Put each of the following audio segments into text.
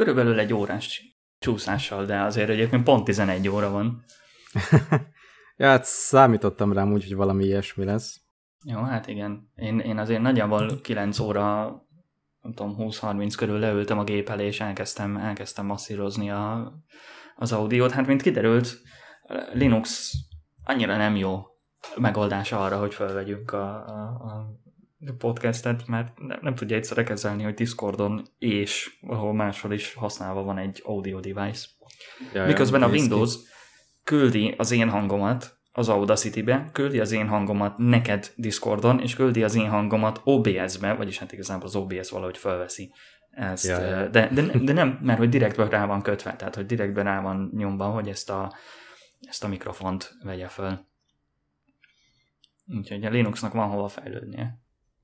körülbelül egy órás csúszással, de azért egyébként pont 11 óra van. ja, hát számítottam rám úgy, hogy valami ilyesmi lesz. Jó, hát igen. Én, én azért nagyjából 9 óra, nem tudom, 20-30 körül leültem a gép elé, és elkezdtem, elkezdtem masszírozni a, az audiót. Hát, mint kiderült, Linux annyira nem jó megoldás arra, hogy felvegyünk a, a, a podcastet, mert nem, nem tudja egyszerre kezelni, hogy Discordon és ahol máshol is használva van egy audio device. Ja, Miközben a Windows ki. küldi az én hangomat az Audacity-be, küldi az én hangomat neked Discordon, és küldi az én hangomat OBS-be, vagyis hát igazából az OBS valahogy felveszi ezt, ja, ja. De, de, de nem, mert hogy direktben rá van kötve, tehát hogy direktben rá van nyomva, hogy ezt a, ezt a mikrofont vegye föl. Úgyhogy a Linuxnak van hova fejlődnie.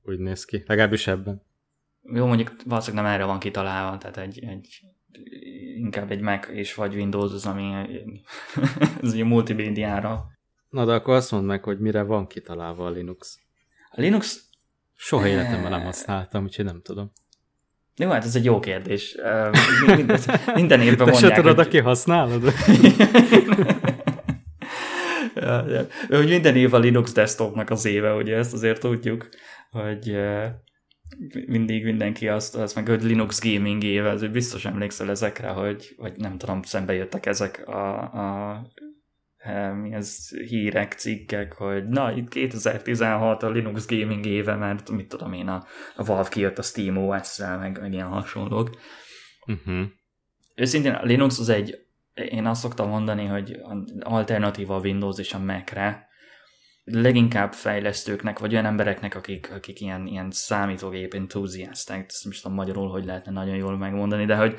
Úgy néz ki, legalábbis ebben. Jó, mondjuk valószínűleg nem erre van kitalálva, tehát egy, egy inkább egy Mac és vagy Windows az, ami ez egy multimédiára. Na de akkor azt mondd meg, hogy mire van kitalálva a Linux. A Linux... Soha életemben nem használtam, úgyhogy nem tudom. Jó, hát ez egy jó kérdés. Minden, minden évben Te mondják, se tudod, hogy... aki használod? Hogy minden év a Linux desktopnak az éve, ugye ezt azért tudjuk, hogy mindig mindenki azt, azt meg, hogy Linux gaming éve, ez biztos emlékszel ezekre, hogy, vagy nem tudom, szembe jöttek ezek a, a mi ez, hírek, cikkek, hogy na, itt 2016 a Linux gaming éve, mert mit tudom én, a, a Valve kijött a Steam OS-szel, meg, meg ilyen hasonlók. Uh-huh. Őszintén a Linux az egy én azt szoktam mondani, hogy alternatíva a Windows és a Mac-re, leginkább fejlesztőknek, vagy olyan embereknek, akik, akik ilyen, ilyen számítógép enthusiasták, ezt most tudom magyarul, hogy lehetne nagyon jól megmondani, de hogy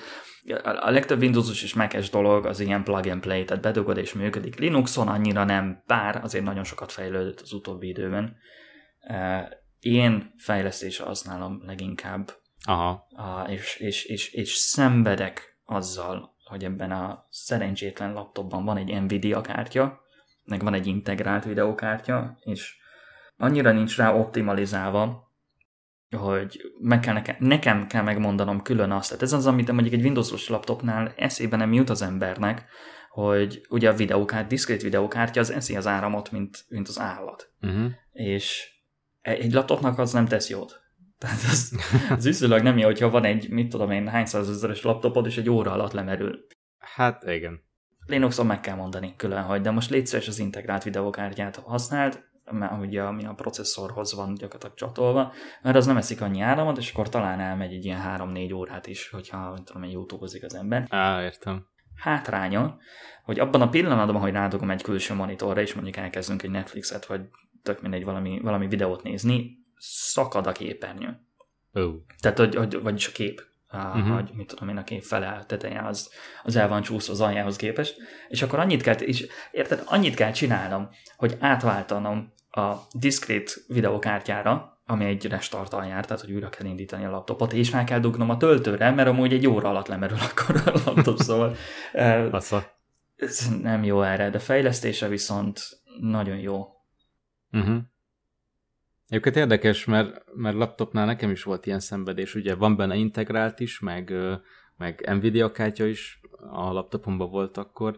a legtöbb Windowsos és Mac-es dolog az ilyen plug and play, tehát bedugod és működik. Linuxon annyira nem, bár azért nagyon sokat fejlődött az utóbbi időben. Én fejlesztésre használom leginkább, Aha. és, és, és, és szenvedek azzal, hogy ebben a szerencsétlen laptopban van egy Nvidia kártya, meg van egy integrált videókártya, és annyira nincs rá optimalizálva, hogy meg kell nekem, nekem kell megmondanom külön azt. Tehát ez az, amit mondjuk egy Windows-os laptopnál eszébe nem jut az embernek, hogy ugye a videókárt, diszkrét videókártya az eszi az áramot, mint, mint az állat. Uh-huh. És egy laptopnak az nem tesz jót. Tehát az, az viszonylag nem jó, hogyha van egy, mit tudom én, hány százezeres laptopod, és egy óra alatt lemerül. Hát igen. Linuxon meg kell mondani külön, hogy de most légy az integrált videókártyát használt, mert ugye ami a processzorhoz van gyakorlatilag csatolva, mert az nem eszik annyi áramot, és akkor talán elmegy egy ilyen 3-4 órát is, hogyha nem tudom, youtube az ember. Á, értem. Hátránya, hogy abban a pillanatban, hogy rádogom egy külső monitorra, és mondjuk elkezdünk egy Netflixet, vagy tök mindegy valami, valami videót nézni, szakad a képernyő. Oh. Tehát, hogy, hogy, vagyis a kép, uh-huh. hogy mit tudom én, a kép fele teteje az, az el van csúszva az aljához képest, és akkor annyit kell, és érted, annyit kell csinálnom, hogy átváltanom a diszkrét videokártyára, ami egy restartal jár, tehát hogy újra kell indítani a laptopot, és rá kell dugnom a töltőre, mert amúgy egy óra alatt lemerül akkor a laptop, szóval ez nem jó erre, de fejlesztése viszont nagyon jó. Uh-huh. Egyébként érdekes, mert, mert laptopnál nekem is volt ilyen szenvedés, ugye van benne integrált is, meg, meg Nvidia kártya is a laptopomban volt akkor,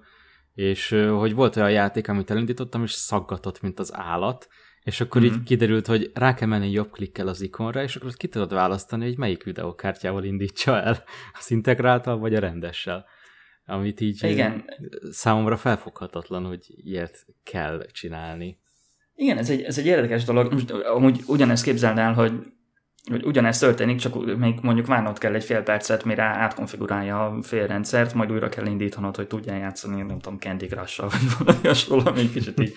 és hogy volt olyan játék, amit elindítottam, és szaggatott, mint az állat, és akkor mm-hmm. így mhm. kiderült, hogy rá kell menni jobb klikkel az ikonra, és akkor ki tudod választani, hogy melyik videókártyával indítsa el, az integráltal vagy a rendessel. Amit így Igen. számomra felfoghatatlan, hogy ilyet kell csinálni. Igen, ez egy, ez egy érdekes dolog. Most amúgy ugyanezt képzeld el, hogy, hogy ugyanezt történik, csak még mondjuk várnod kell egy fél percet, mire átkonfigurálja a félrendszert, majd újra kell indítanod, hogy tudjál játszani, nem tudom, Candy crush vagy valami hasonló, ami kicsit így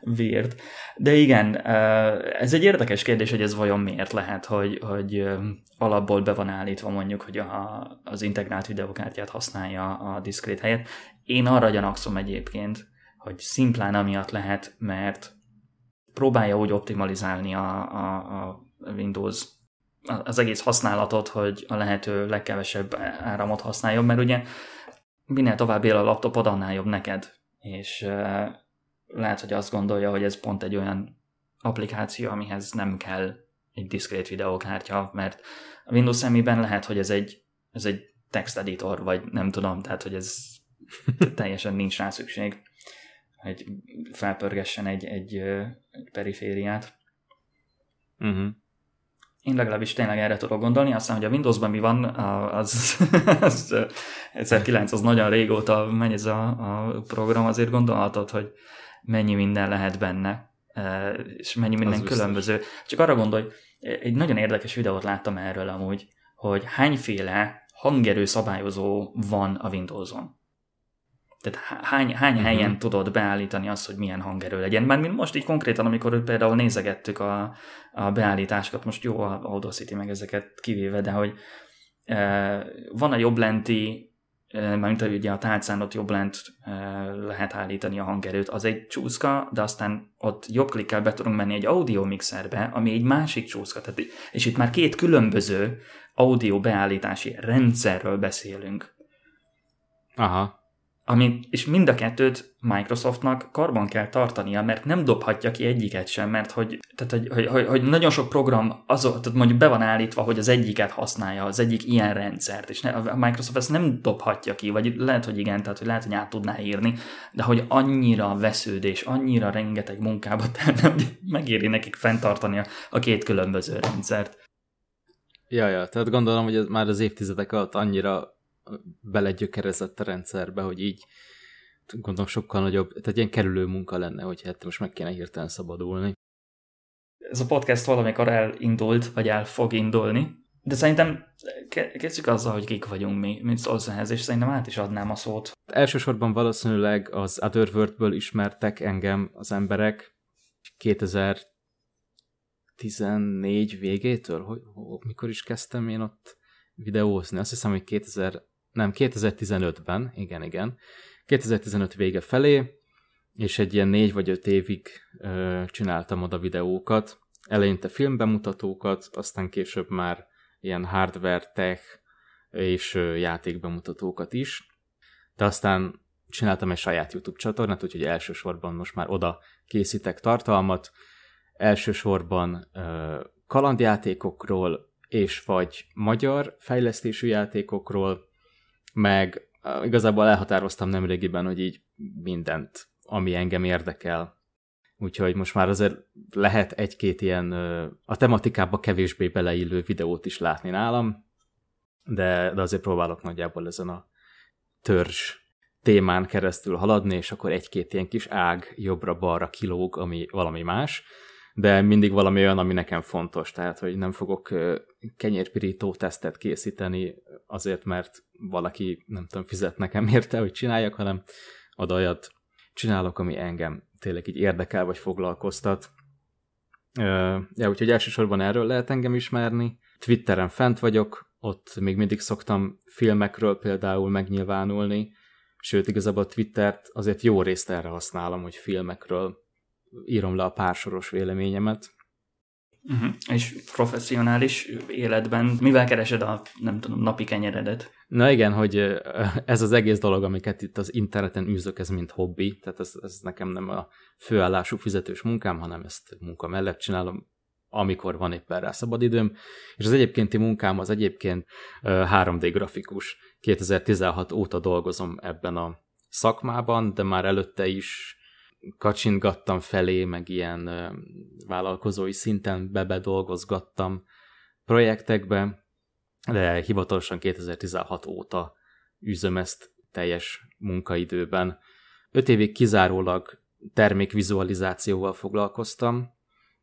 vért. De igen, ez egy érdekes kérdés, hogy ez vajon miért lehet, hogy, hogy alapból be van állítva mondjuk, hogy a, az integrált videokártyát használja a diszkrét helyet. Én arra gyanakszom egyébként, hogy szimplán amiatt lehet, mert próbálja úgy optimalizálni a, a, a Windows az egész használatot, hogy a lehető legkevesebb áramot használjon, mert ugye minél tovább él a laptopod, annál jobb neked. És uh, lehet, hogy azt gondolja, hogy ez pont egy olyan applikáció, amihez nem kell egy diszkrét videókártya, mert a Windows szemében lehet, hogy ez egy, ez egy text editor, vagy nem tudom, tehát hogy ez teljesen nincs rá szükség, hogy felpörgessen egy, egy, egy perifériát. Uh-huh. Én legalábbis tényleg erre tudok gondolni, aztán, hogy a Windowsban mi van, az, az 1009 az nagyon régóta megy ez a, a program, azért gondolhatod, hogy mennyi minden lehet benne, és mennyi minden az különböző. Biztos. Csak arra gondolj, egy nagyon érdekes videót láttam erről amúgy, hogy hányféle hangerő szabályozó van a Windows-on. Tehát hány, hány uh-huh. helyen tudod beállítani azt, hogy milyen hangerő legyen. Már mint most így konkrétan, amikor például nézegettük a, a beállításokat, most jó a Audacity meg ezeket kivéve, de hogy e, van a jobb lenti, e, mint ugye a tálcán ott jobb lent e, lehet állítani a hangerőt, az egy csúszka, de aztán ott jobb klikkel be tudunk menni egy audio mixerbe, ami egy másik csúszka. Tehát, és itt már két különböző audio beállítási rendszerről beszélünk. Aha. Ami, és mind a kettőt Microsoftnak karban kell tartania, mert nem dobhatja ki egyiket sem, mert hogy, tehát, hogy, hogy, hogy, nagyon sok program az, tehát mondjuk be van állítva, hogy az egyiket használja, az egyik ilyen rendszert, és ne, a Microsoft ezt nem dobhatja ki, vagy lehet, hogy igen, tehát hogy lehet, hogy át tudná írni, de hogy annyira vesződés, annyira rengeteg munkába tenne, hogy megéri nekik fenntartani a, a két különböző rendszert. Ja, ja, tehát gondolom, hogy ez már az évtizedek alatt annyira belegyökerezett a rendszerbe, hogy így gondolom sokkal nagyobb, tehát ilyen kerülő munka lenne, hogy hát most meg kéne hirtelen szabadulni. Ez a podcast valamikor elindult, vagy el fog indulni, de szerintem kezdjük azzal, hogy kik vagyunk mi, mint Szolszenhez, és szerintem át is adnám a szót. Elsősorban valószínűleg az Otherworld-ből ismertek engem az emberek 2014 végétől, hogy, hogy mikor is kezdtem én ott videózni, azt hiszem, hogy 2000 nem, 2015-ben, igen, igen, 2015 vége felé, és egy ilyen négy vagy öt évig ö, csináltam oda videókat, eleinte filmbemutatókat, aztán később már ilyen hardware, tech és ö, játékbemutatókat is, de aztán csináltam egy saját YouTube csatornát, úgyhogy elsősorban most már oda készítek tartalmat, elsősorban ö, kalandjátékokról, és vagy magyar fejlesztésű játékokról, meg igazából elhatároztam nemrégiben, hogy így mindent, ami engem érdekel. Úgyhogy most már azért lehet egy-két ilyen a tematikába kevésbé beleillő videót is látni nálam, de, de azért próbálok nagyjából ezen a törzs témán keresztül haladni, és akkor egy-két ilyen kis ág jobbra-balra kilóg, ami valami más, de mindig valami olyan, ami nekem fontos, tehát hogy nem fogok kenyérpirító tesztet készíteni azért, mert valaki, nem tudom, fizet nekem érte, hogy csináljak, hanem oda olyat csinálok, ami engem tényleg így érdekel, vagy foglalkoztat. Ja, úgyhogy elsősorban erről lehet engem ismerni. Twitteren fent vagyok, ott még mindig szoktam filmekről például megnyilvánulni, sőt igazából a Twittert azért jó részt erre használom, hogy filmekről írom le a pársoros véleményemet. Uh-huh. És professzionális életben mivel keresed a, nem tudom, napi kenyeredet? Na igen, hogy ez az egész dolog, amiket itt az interneten űzök, ez mint hobbi, tehát ez, ez nekem nem a főállású fizetős munkám, hanem ezt munka mellett csinálom, amikor van éppen rá szabadidőm, és az egyébkénti munkám az egyébként 3D grafikus. 2016 óta dolgozom ebben a szakmában, de már előtte is kacsingattam felé, meg ilyen vállalkozói szinten bebedolgozgattam projektekbe, de hivatalosan 2016 óta űzöm ezt teljes munkaidőben. Öt évig kizárólag termékvizualizációval foglalkoztam,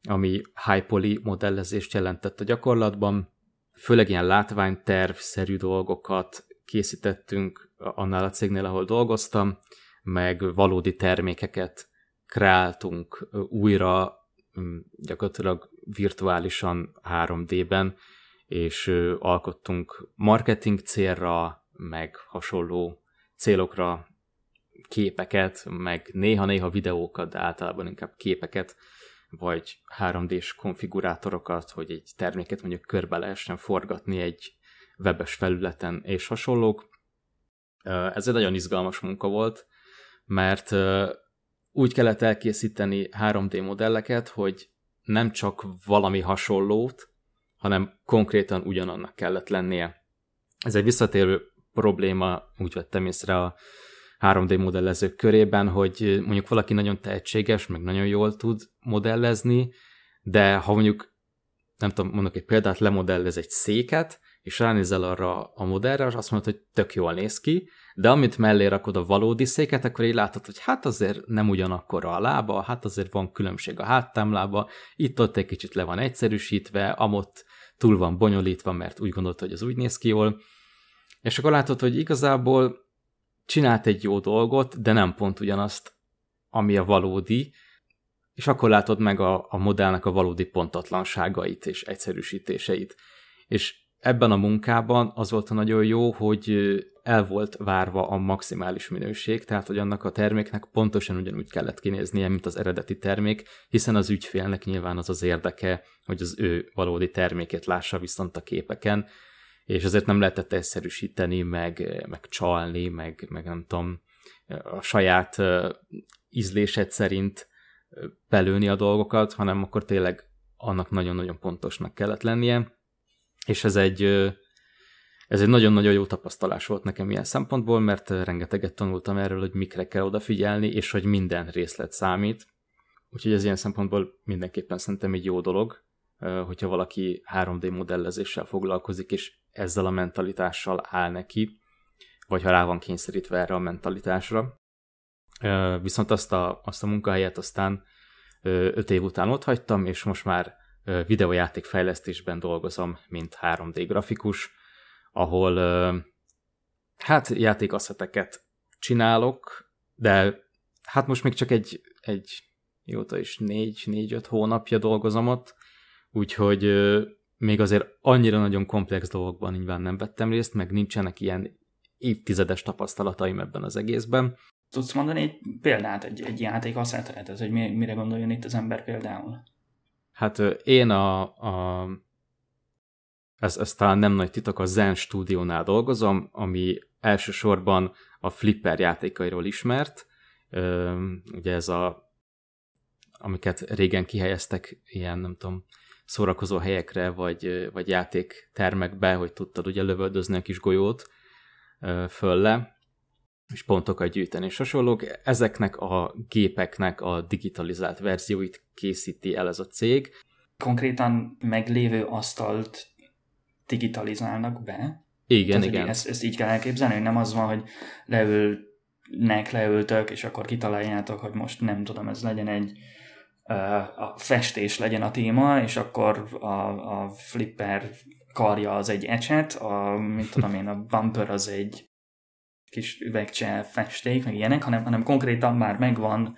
ami high poly modellezést jelentett a gyakorlatban. Főleg ilyen látványterv-szerű dolgokat készítettünk annál a cégnél, ahol dolgoztam, meg valódi termékeket kreáltunk újra gyakorlatilag virtuálisan 3D-ben, és alkottunk marketing célra, meg hasonló célokra képeket, meg néha-néha videókat, de általában inkább képeket, vagy 3D-s konfigurátorokat, hogy egy terméket mondjuk körbe lehessen forgatni egy webes felületen, és hasonlók. Ez egy nagyon izgalmas munka volt, mert úgy kellett elkészíteni 3D modelleket, hogy nem csak valami hasonlót, hanem konkrétan ugyanannak kellett lennie. Ez egy visszatérő probléma, úgy vettem észre a 3D modellezők körében, hogy mondjuk valaki nagyon tehetséges, meg nagyon jól tud modellezni, de ha mondjuk, nem tudom, mondok egy példát, lemodellez egy széket, és ránézel arra a modellre, és azt mondod, hogy tök jól néz ki, de amit mellé rakod a valódi széket, akkor így látod, hogy hát azért nem ugyanakkor a lába, hát azért van különbség a háttámlába, itt-ott egy kicsit le van egyszerűsítve, amott túl van bonyolítva, mert úgy gondolt, hogy az úgy néz ki jól, és akkor látod, hogy igazából csinált egy jó dolgot, de nem pont ugyanazt, ami a valódi, és akkor látod meg a, a modellnek a valódi pontatlanságait és egyszerűsítéseit. És ebben a munkában az volt a nagyon jó, hogy el volt várva a maximális minőség, tehát hogy annak a terméknek pontosan ugyanúgy kellett kinéznie, mint az eredeti termék, hiszen az ügyfélnek nyilván az az érdeke, hogy az ő valódi termékét lássa viszont a képeken, és azért nem lehetett egyszerűsíteni, meg, meg csalni, meg, meg nem tudom, a saját ízlésed szerint belőni a dolgokat, hanem akkor tényleg annak nagyon-nagyon pontosnak kellett lennie, és ez egy, ez egy nagyon-nagyon jó tapasztalás volt nekem ilyen szempontból, mert rengeteget tanultam erről, hogy mikre kell odafigyelni, és hogy minden részlet számít. Úgyhogy ez ilyen szempontból mindenképpen szerintem egy jó dolog, hogyha valaki 3D modellezéssel foglalkozik, és ezzel a mentalitással áll neki, vagy ha rá van kényszerítve erre a mentalitásra. Viszont azt a, azt a munkahelyet aztán öt év után ott hagytam, és most már videójáték fejlesztésben dolgozom, mint 3D grafikus, ahol hát játékasszeteket csinálok, de hát most még csak egy, egy jóta is négy, négy-öt hónapja dolgozom ott, úgyhogy még azért annyira nagyon komplex dolgokban nyilván nem vettem részt, meg nincsenek ilyen évtizedes tapasztalataim ebben az egészben. Tudsz mondani egy példát, egy, egy játék asszettet, hogy mire gondoljon itt az ember például? Hát én a, a ez, ez talán nem nagy titok, a Zen stúdiónál dolgozom, ami elsősorban a Flipper játékairól ismert. Ugye ez a amiket régen kihelyeztek ilyen, nem tudom, szórakozó helyekre, vagy, vagy játéktermekbe, hogy tudtad ugye lövöldözni a kis golyót fölle, és pontokat gyűjteni és hasonlók. Ezeknek a gépeknek a digitalizált verzióit készíti el ez a cég. Konkrétan meglévő asztalt digitalizálnak be? Igen, Tehát, igen. Ezt, ezt így kell elképzelni, hogy nem az van, hogy leülnek, leültök, és akkor kitaláljátok, hogy most nem tudom, ez legyen egy a festés legyen a téma, és akkor a, a flipper karja az egy ecset, a, mint tudom én, a bumper az egy kis üvegcse festék, meg ilyenek, hanem, hanem konkrétan már megvan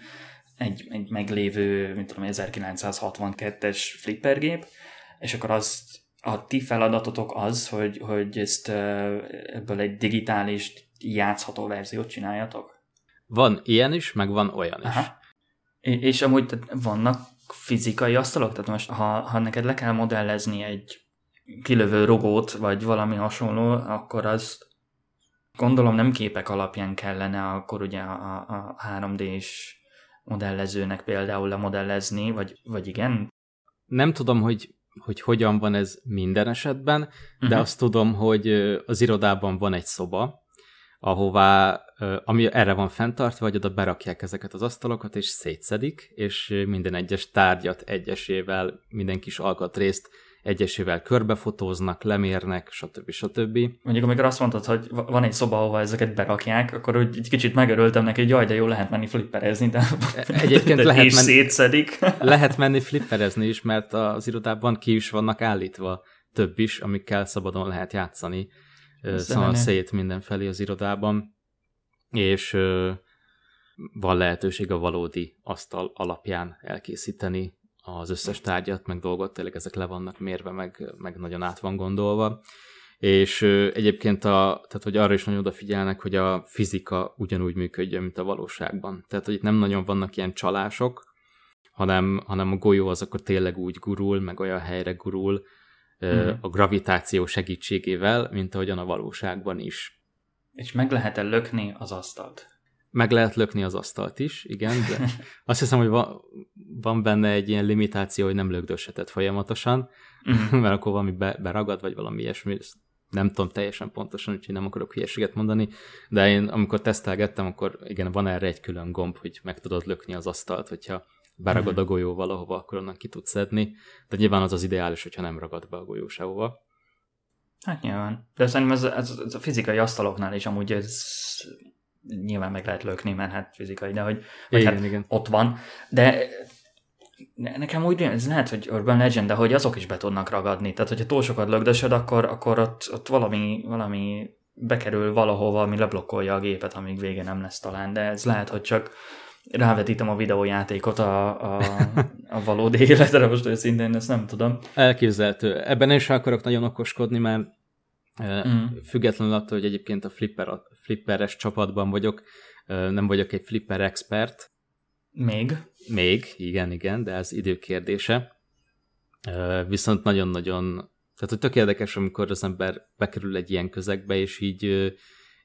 egy, egy meglévő, mint tudom, 1962-es flippergép, és akkor azt a ti feladatotok az, hogy, hogy ezt ebből egy digitális játszható verziót csináljatok? Van ilyen is, meg van olyan is. Aha. És amúgy vannak fizikai asztalok? Tehát most, ha, ha neked le kell modellezni egy kilövő rogót, vagy valami hasonló, akkor az gondolom nem képek alapján kellene akkor ugye a, a 3D-s modellezőnek például lemodellezni, vagy, vagy igen? Nem tudom, hogy, hogy hogyan van ez minden esetben, uh-huh. de mhm. azt tudom, hogy az irodában van egy szoba, ahová, ami erre van fenntartva, hogy oda berakják ezeket az asztalokat, és szétszedik, és minden egyes tárgyat egyesével, minden kis alkatrészt egyesével körbefotóznak, lemérnek, stb. stb. Mondjuk amikor azt mondtad, hogy van egy szoba, ahova ezeket berakják, akkor úgy egy kicsit megörültem neki, hogy jaj, de jó, lehet menni flipperezni, de e, Egyébként de lehet menni, szétszedik. lehet menni flipperezni is, mert az irodában ki is vannak állítva több is, amikkel szabadon lehet játszani. Szóval szét mindenfelé az irodában, és van lehetőség a valódi asztal alapján elkészíteni az összes tárgyat, meg dolgot, tényleg ezek le vannak mérve, meg, meg nagyon át van gondolva. És egyébként, a, tehát, hogy arra is nagyon odafigyelnek, hogy a fizika ugyanúgy működjön, mint a valóságban. Tehát, hogy itt nem nagyon vannak ilyen csalások, hanem, hanem a golyó az akkor tényleg úgy gurul, meg olyan helyre gurul, mm. a gravitáció segítségével, mint ahogyan a valóságban is. És meg lehet-e lökni az asztalt? Meg lehet lökni az asztalt is, igen, de azt hiszem, hogy van, van benne egy ilyen limitáció, hogy nem lögdöshetett folyamatosan, mm. mert akkor valami be, beragad, vagy valami ilyesmi, nem tudom teljesen pontosan, úgyhogy nem akarok hülyeséget mondani, de én amikor tesztelgettem, akkor igen, van erre egy külön gomb, hogy meg tudod lökni az asztalt, hogyha beragad a golyó valahova, akkor onnan ki tudsz szedni. De nyilván az az ideális, hogyha nem ragad be a golyó sehova. Hát nyilván. De szerintem ez, ez, ez a fizikai asztaloknál is amúgy ez nyilván meg lehet lökni, mert hát fizikai, de hogy, hogy Igen, hát igen. ott van. De ne- nekem úgy ez lehet, hogy Urban Legend, de hogy azok is be tudnak ragadni. Tehát, hogyha túl sokat lögdösöd, akkor, akkor ott, ott valami, valami bekerül valahova, ami leblokkolja a gépet, amíg vége nem lesz talán, de ez lehet, hogy csak rávetítem a videójátékot a, a, a valódi életre, most őszintén ezt nem tudom. Elképzelhető. Ebben én sem akarok nagyon okoskodni, mert mm. Függetlenül attól, hogy egyébként a flipper, flipperes csapatban vagyok, nem vagyok egy flipper expert, Még. még, igen, igen, de ez idő kérdése. Viszont nagyon-nagyon, tehát hogy tök érdekes, amikor az ember bekerül egy ilyen közegbe, és így,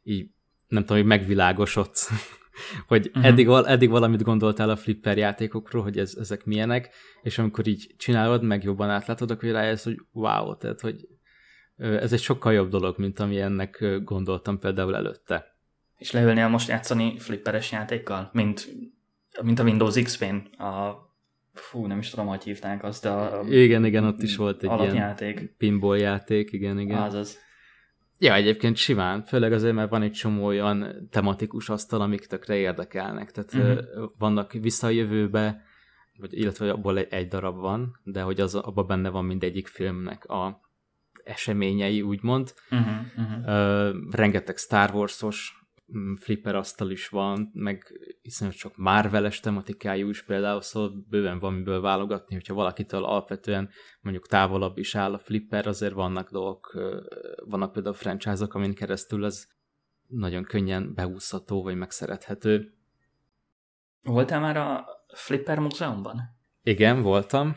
így nem tudom, hogy megvilágosodsz, hogy uh-huh. eddig, eddig valamit gondoltál a flipper játékokról, hogy ez, ezek milyenek, és amikor így csinálod, meg jobban átlátod, akkor rájössz, hogy wow, tehát hogy ez egy sokkal jobb dolog, mint ami ennek gondoltam például előtte. És leülnél most játszani flipperes játékkal, mint, mint a Windows XP-n, a fú, nem is tudom, hogy hívták azt, de a, Igen, igen, ott is volt egy ilyen alapjáték. pinball játék, igen, igen. Azaz. Ja, egyébként simán, főleg azért, mert van egy csomó olyan tematikus asztal, amik tökre érdekelnek. Tehát uh-huh. vannak vissza a jövőbe, vagy, illetve abból egy, egy darab van, de hogy az, abban benne van mindegyik filmnek a eseményei, úgymond. Uh-huh, uh-huh. Uh, rengeteg Star Wars-os mm, flipper asztal is van, meg iszonyat sok Marvel-es tematikájú is például, szóval bőven van miből válogatni, hogyha valakitől alapvetően mondjuk távolabb is áll a flipper, azért vannak dolgok, ö, vannak például franchise-ok, amin keresztül ez nagyon könnyen beúszható, vagy megszerethető. Voltál már a Flipper Múzeumban? Igen, voltam,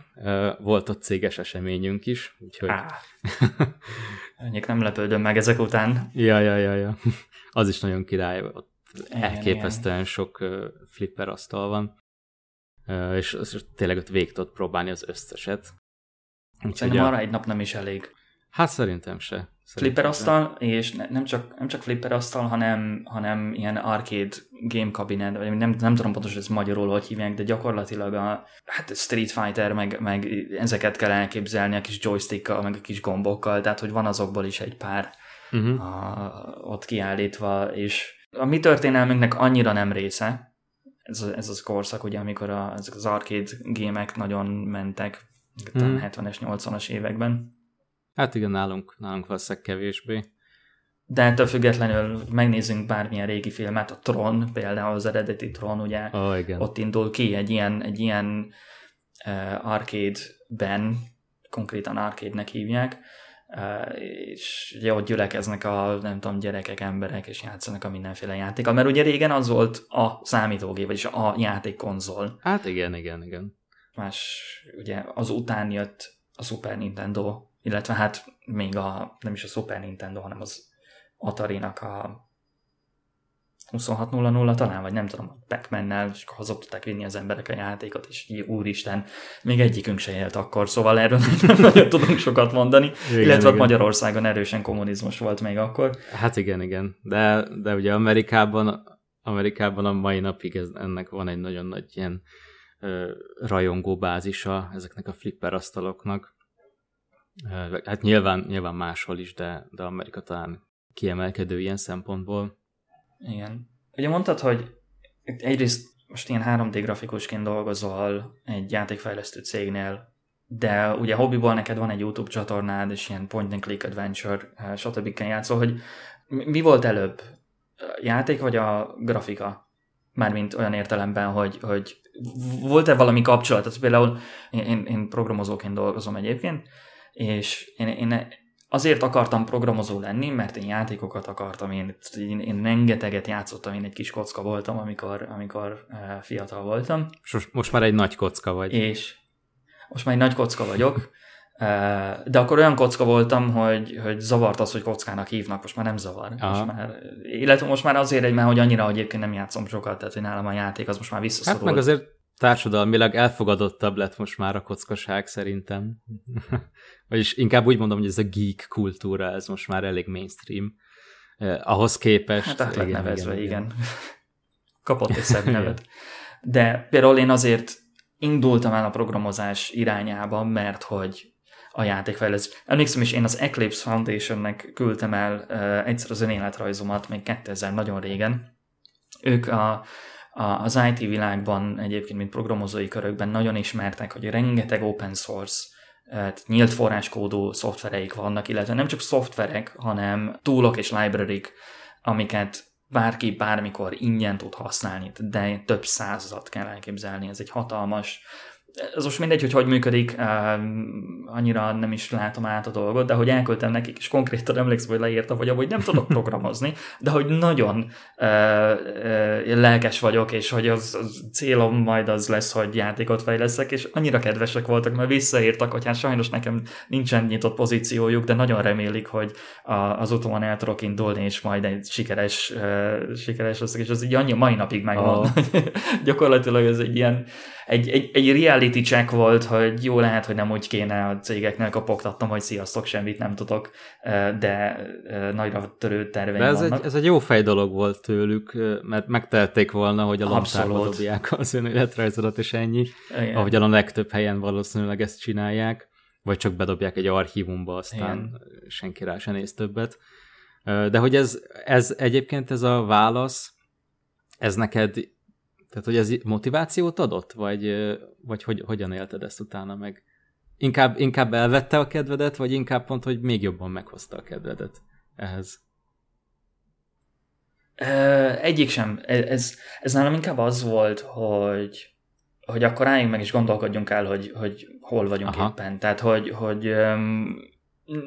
volt ott céges eseményünk is, úgyhogy... Á. Mondjuk nem lepődöm meg ezek után. Ja, ja, ja, ja. Az is nagyon király, ott Igen, elképesztően sok ö, flipper asztal van, és, és tényleg ott végig tudod próbálni az összeset. Úgyhogy a- arra egy nap nem is elég. Hát szerintem se. Flipper asztal, és ne, nem, csak, nem csak flipper asztal, hanem, hanem ilyen arcade game cabinet, vagy nem, nem tudom pontosan, hogy ez magyarul hogy hívják, de gyakorlatilag a hát Street Fighter, meg, meg ezeket kell elképzelni a kis joystickkal, meg a kis gombokkal, tehát hogy van azokból is egy pár Uh-huh. a, ott kiállítva, és a mi történelmünknek annyira nem része, ez, ez az korszak, ugye, amikor a, ezek az arcade gémek nagyon mentek, Mhm. 70-es, 80-as években. Hát igen, nálunk, nálunk valószínűleg kevésbé. De ettől függetlenül megnézzünk bármilyen régi filmet, a Tron, például az eredeti Tron, ugye, oh, igen. ott indul ki egy ilyen, egy ilyen uh, arcade-ben, konkrétan arcade-nek hívják, uh, és ugye ott gyülekeznek a, nem tudom, gyerekek, emberek, és játszanak a mindenféle játékkal, mert ugye régen az volt a számítógép, vagyis a játékkonzol. Hát igen, igen, igen. Más, ugye az után jött a Super Nintendo, illetve hát még a, nem is a Super Nintendo, hanem az Atari-nak a 2600 talán, vagy nem tudom, Pac-Man-nel, és haza tudták vinni az emberek a játékot, és így, úristen, még egyikünk se élt akkor, szóval erről nem nagyon tudunk sokat mondani, igen illetve igen. Magyarországon erősen kommunizmus volt még akkor. Hát igen, igen. De, de ugye Amerikában, Amerikában a mai napig ez, ennek van egy nagyon nagy ilyen ö, rajongó bázisa ezeknek a flipper asztaloknak. Hát nyilván, nyilván máshol is, de, de Amerika talán kiemelkedő ilyen szempontból. Igen. Ugye mondtad, hogy egyrészt most ilyen 3D grafikusként dolgozol egy játékfejlesztő cégnél, de ugye hobbiból neked van egy YouTube csatornád, és ilyen point and click adventure, stb. játszol, hogy mi volt előbb? Játék vagy a grafika? Mármint olyan értelemben, hogy, hogy volt-e valami kapcsolat? Tehát például én, én programozóként dolgozom egyébként, és én, én azért akartam programozó lenni, mert én játékokat akartam, én, én, én rengeteget játszottam, én egy kis kocka voltam, amikor, amikor uh, fiatal voltam, most, most már egy nagy kocka vagy. és most már egy nagy kocka vagyok, uh, de akkor olyan kocka voltam, hogy, hogy zavart az, hogy kockának hívnak, most már nem zavar. Aha. Most már, illetve most már azért egy, mert hogy annyira egyébként nem játszom sokat, tehát hogy nálam a játék az most már Hát visszaszorul. meg azért társadalmilag elfogadottabb lett most már a kockaság szerintem. Vagyis inkább úgy mondom, hogy ez a geek kultúra, ez most már elég mainstream. Eh, ahhoz képest... Hát át igen, nevezve, igen. igen. Kapott egy szebb nevet. De például én azért indultam el a programozás irányába, mert hogy a játékfejlesztés. Emlékszem is, én az Eclipse Foundation-nek küldtem el uh, egyszer az önéletrajzomat, még 2000 nagyon régen. Ők a, az IT világban egyébként, mint programozói körökben nagyon ismertek, hogy rengeteg open source hát nyílt forráskódú szoftvereik vannak, illetve nem csak szoftverek, hanem toolok és library amiket bárki bármikor ingyen tud használni, de több százat kell elképzelni, ez egy hatalmas ez most mindegy, hogy hogy működik, annyira nem is látom át a dolgot, de hogy elküldtem nekik, és konkrétan emlékszem, hogy leírtam, hogy hogy nem tudok programozni, de hogy nagyon lelkes vagyok, és hogy az, az célom majd az lesz, hogy játékot fejleszek, és annyira kedvesek voltak, mert visszaírtak, hogy hát sajnos nekem nincsen nyitott pozíciójuk, de nagyon remélik, hogy az utóan el tudok indulni, és majd egy sikeres, sikeres leszek, és az így annyi mai napig megvan. Oh. Gyakorlatilag ez egy ilyen egy, egy, egy reality check volt, hogy jó lehet, hogy nem úgy kéne a cégeknek kapogtattam, hogy sziasztok, semmit nem tudok, de nagyra törő terveim de ez vannak. Egy, ez egy jó fej dolog volt tőlük, mert megtehették volna, hogy a lamptárba dobják az önéletrajzodat, és ennyi. Igen. Ahogy a legtöbb helyen valószínűleg ezt csinálják, vagy csak bedobják egy archívumba, aztán Igen. senki rá se néz többet. De hogy ez, ez egyébként ez a válasz, ez neked tehát, hogy ez motivációt adott, vagy, vagy hogy, hogyan élted ezt utána meg? Inkább, inkább elvette a kedvedet, vagy inkább pont, hogy még jobban meghozta a kedvedet ehhez? Egyik sem. E, ez, ez nálam inkább az volt, hogy, hogy akkor álljunk meg és gondolkodjunk el, hogy, hogy hol vagyunk Aha. éppen. Tehát, hogy, hogy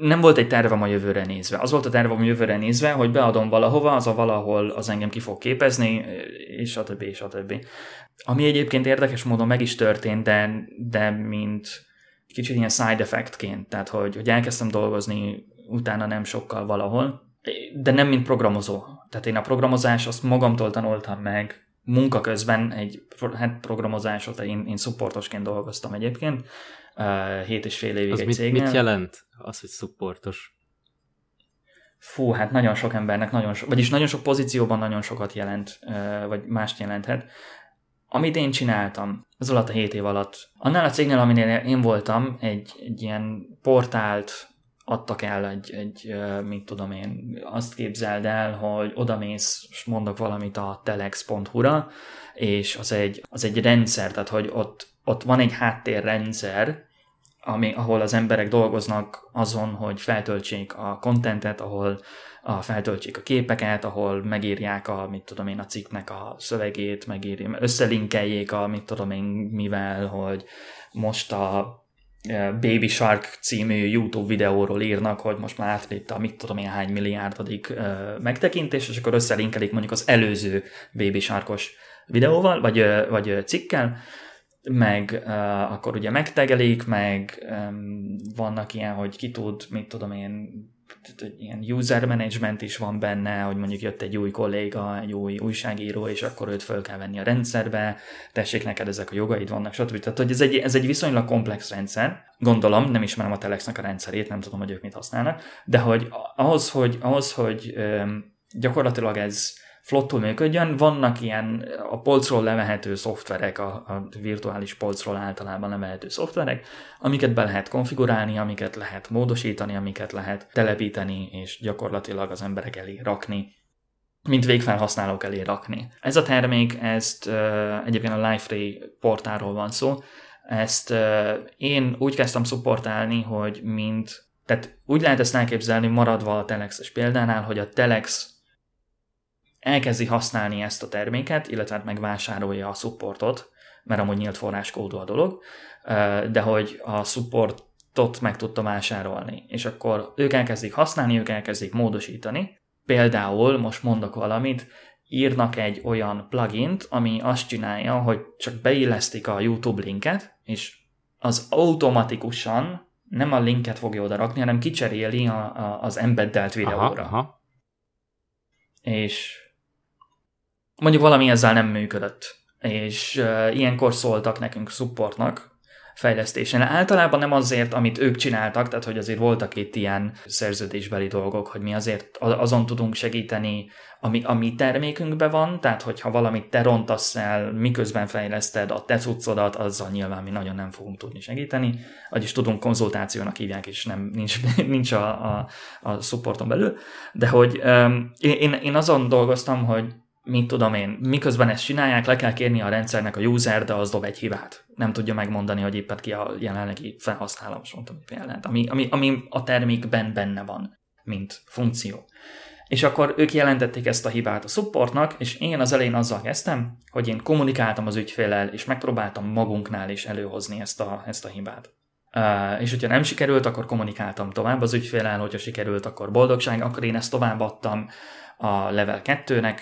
nem volt egy tervem a jövőre nézve. Az volt a tervem a jövőre nézve, hogy beadom valahova, az a valahol az engem ki fog képezni, és a többi, és a többi. Ami egyébként érdekes módon meg is történt, de, de mint kicsit ilyen side effectként, tehát hogy, hogy elkezdtem dolgozni utána nem sokkal valahol, de nem mint programozó. Tehát én a programozás azt magamtól tanultam meg, munka közben egy hát programozásot, én, én supportosként dolgoztam egyébként, hét és fél évig az egy mit, cégnél. mit jelent az, hogy supportos? Fú, hát nagyon sok embernek, nagyon so, vagyis nagyon sok pozícióban nagyon sokat jelent, vagy mást jelenthet. Amit én csináltam az alatt a hét év alatt, annál a cégnél, aminél én voltam, egy, egy ilyen portált adtak el egy, egy, mit tudom én, azt képzeld el, hogy odamész, és mondok valamit a telex.hu-ra, és az egy, az egy rendszer, tehát hogy ott ott van egy háttérrendszer, ami, ahol az emberek dolgoznak azon, hogy feltöltsék a kontentet, ahol a, feltöltsék a képeket, ahol megírják a, mit tudom én, a cikknek a szövegét, megírják, összelinkeljék a, mit tudom én, mivel, hogy most a e, Baby Shark című YouTube videóról írnak, hogy most már átlépte a mit tudom én hány milliárdodik uh, megtekintés, és akkor összelinkelik mondjuk az előző Baby Sharkos videóval, vagy, uh, vagy cikkel, meg uh, akkor ugye megtegelik, meg um, vannak ilyen, hogy ki tud, mit tudom én, ilyen user management is van benne, hogy mondjuk jött egy új kolléga, egy új újságíró, és akkor őt föl kell venni a rendszerbe, tessék neked ezek a jogaid vannak, stb. Tehát, hogy ez egy, ez egy viszonylag komplex rendszer, gondolom, nem ismerem a Telexnek a rendszerét, nem tudom, hogy ők mit használnak, de hogy ahhoz, hogy, ahhoz, hogy um, gyakorlatilag ez flottul működjön. Vannak ilyen a polcról levehető szoftverek, a, a virtuális polcról általában levehető szoftverek, amiket be lehet konfigurálni, amiket lehet módosítani, amiket lehet telepíteni, és gyakorlatilag az emberek elé rakni mint végfelhasználók elé rakni. Ez a termék, ezt egyébként a Liferay portáról van szó, ezt én úgy kezdtem szupportálni, hogy mint, tehát úgy lehet ezt elképzelni maradva a Telexes példánál, hogy a Telex elkezdi használni ezt a terméket, illetve hát megvásárolja a supportot, mert amúgy nyílt forráskódú a dolog, de hogy a supportot meg tudta vásárolni, és akkor ők elkezdik használni, ők elkezdik módosítani. Például, most mondok valamit, írnak egy olyan plugint, ami azt csinálja, hogy csak beillesztik a YouTube linket, és az automatikusan nem a linket fogja oda rakni, hanem kicseréli a, a, az embeddelt videóra. Aha, aha. És Mondjuk valami ezzel nem működött. és uh, ilyenkor szóltak nekünk supportnak, fejlesztésen. Általában nem azért, amit ők csináltak, tehát hogy azért voltak itt ilyen szerződésbeli dolgok, hogy mi azért azon tudunk segíteni, ami a mi termékünkben van, tehát hogyha valamit te rontasz el, miközben fejleszted a te cuccodat, azzal nyilván mi nagyon nem fogunk tudni segíteni, vagyis tudunk konzultációnak hívják, és nem, nincs, nincs a, a, a supporton belül, de hogy um, én, én azon dolgoztam, hogy mit tudom én, miközben ezt csinálják, le kell kérni a rendszernek a user, de az dob egy hibát. Nem tudja megmondani, hogy éppen ki a jelenlegi felhasználó, most mondtam példát, ami, ami, ami a termékben benne van, mint funkció. És akkor ők jelentették ezt a hibát a supportnak, és én az elején azzal kezdtem, hogy én kommunikáltam az ügyfélel, és megpróbáltam magunknál is előhozni ezt a, ezt a hibát. Uh, és hogyha nem sikerült, akkor kommunikáltam tovább az ügyfélel, hogyha sikerült, akkor boldogság, akkor én ezt továbbadtam a level 2-nek,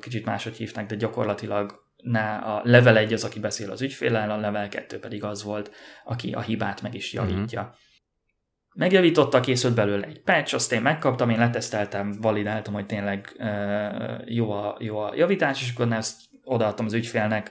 kicsit máshogy hívták, de gyakorlatilag a level 1 az, aki beszél az ügyféllel, a level 2 pedig az volt, aki a hibát meg is javítja. Uh-huh. Megjavította, készült belőle egy patch, azt én megkaptam, én leteszteltem, validáltam, hogy tényleg jó, a, jó a javítás, és akkor ezt odaadtam az ügyfélnek,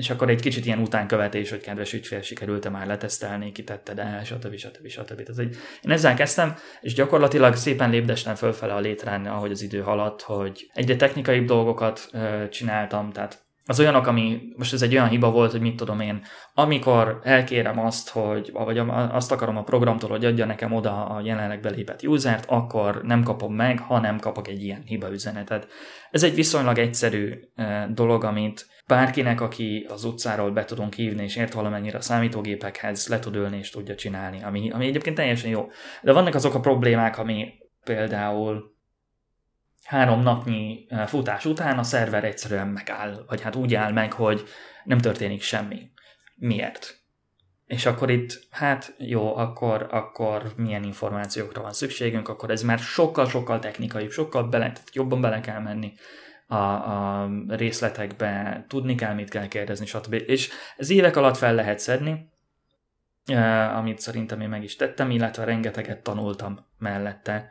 és akkor egy kicsit ilyen utánkövetés, hogy kedves ügyfél, sikerült-e már letesztelni, kitetted el, stb. stb. stb. Tehát, hogy én ezzel kezdtem, és gyakorlatilag szépen lépdestem fölfele a létrán, ahogy az idő haladt, hogy egyre technikai dolgokat ö, csináltam, tehát az olyanok, ami, most ez egy olyan hiba volt, hogy mit tudom én, amikor elkérem azt, hogy, vagy azt akarom a programtól, hogy adja nekem oda a jelenleg belépett usert, akkor nem kapom meg, ha nem kapok egy ilyen hiba üzenetet. Ez egy viszonylag egyszerű dolog, amit bárkinek, aki az utcáról be tudunk hívni, és ért valamennyire a számítógépekhez, le tud ülni és tudja csinálni, ami, ami egyébként teljesen jó. De vannak azok a problémák, ami például három napnyi futás után a szerver egyszerűen megáll, vagy hát úgy áll meg, hogy nem történik semmi. Miért? És akkor itt, hát jó, akkor, akkor milyen információkra van szükségünk, akkor ez már sokkal-sokkal technikai, sokkal bele, jobban bele kell menni a, a részletekbe, tudni kell, mit kell kérdezni, stb. És ez évek alatt fel lehet szedni, amit szerintem én meg is tettem, illetve rengeteget tanultam mellette.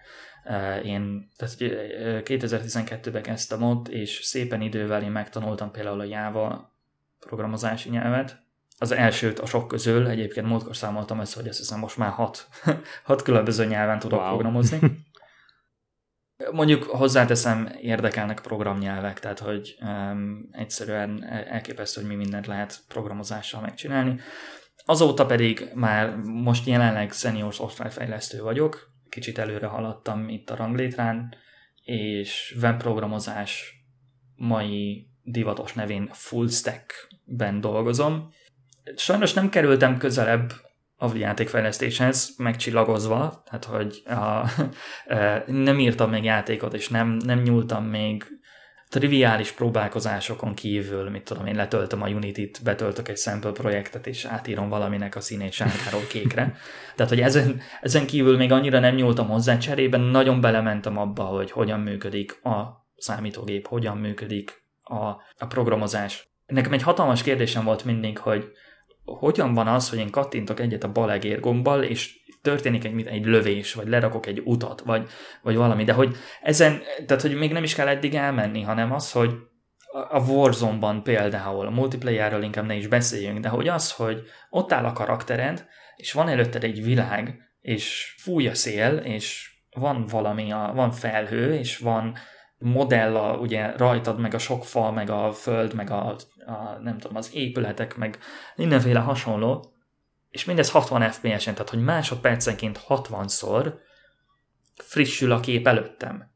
Én tehát 2012-ben eh, kezdtem ott, és szépen idővel én megtanultam például a Java programozási nyelvet, az elsőt a sok közül, egyébként múltkor számoltam ezt, hogy azt hiszem most már hat, hat különböző nyelven tudok wow. programozni. Mondjuk hozzáteszem, érdekelnek programnyelvek, tehát hogy um, egyszerűen elképesztő, hogy mi mindent lehet programozással megcsinálni. Azóta pedig már most jelenleg senior szoftverfejlesztő vagyok, kicsit előre haladtam itt a ranglétrán, és webprogramozás mai divatos nevén full stack-ben dolgozom. Sajnos nem kerültem közelebb a játékfejlesztéshez megcsillagozva, tehát hogy a, e, nem írtam még játékot, és nem, nem nyúltam még triviális próbálkozásokon kívül, mit tudom én, letöltöm a Unity-t, betöltök egy sample projektet, és átírom valaminek a színét sárgáról kékre. Tehát, hogy ezen, ezen kívül még annyira nem nyúltam hozzá, cserében nagyon belementem abba, hogy hogyan működik a számítógép, hogyan működik a, a programozás. Nekem egy hatalmas kérdésem volt mindig, hogy hogyan van az, hogy én kattintok egyet a bal egérgombbal, és történik egy, egy lövés, vagy lerakok egy utat, vagy, vagy valami, de hogy ezen, tehát hogy még nem is kell eddig elmenni, hanem az, hogy a Warzone-ban például, a multiplayerről inkább ne is beszéljünk, de hogy az, hogy ott áll a karaktered, és van előtted egy világ, és fúj a szél, és van valami, a, van felhő, és van modell a, ugye rajtad, meg a sok fa, meg a föld, meg a, a nem tudom, az épületek, meg mindenféle hasonló, és mindez 60 FPS-en, tehát hogy másodpercenként 60-szor frissül a kép előttem.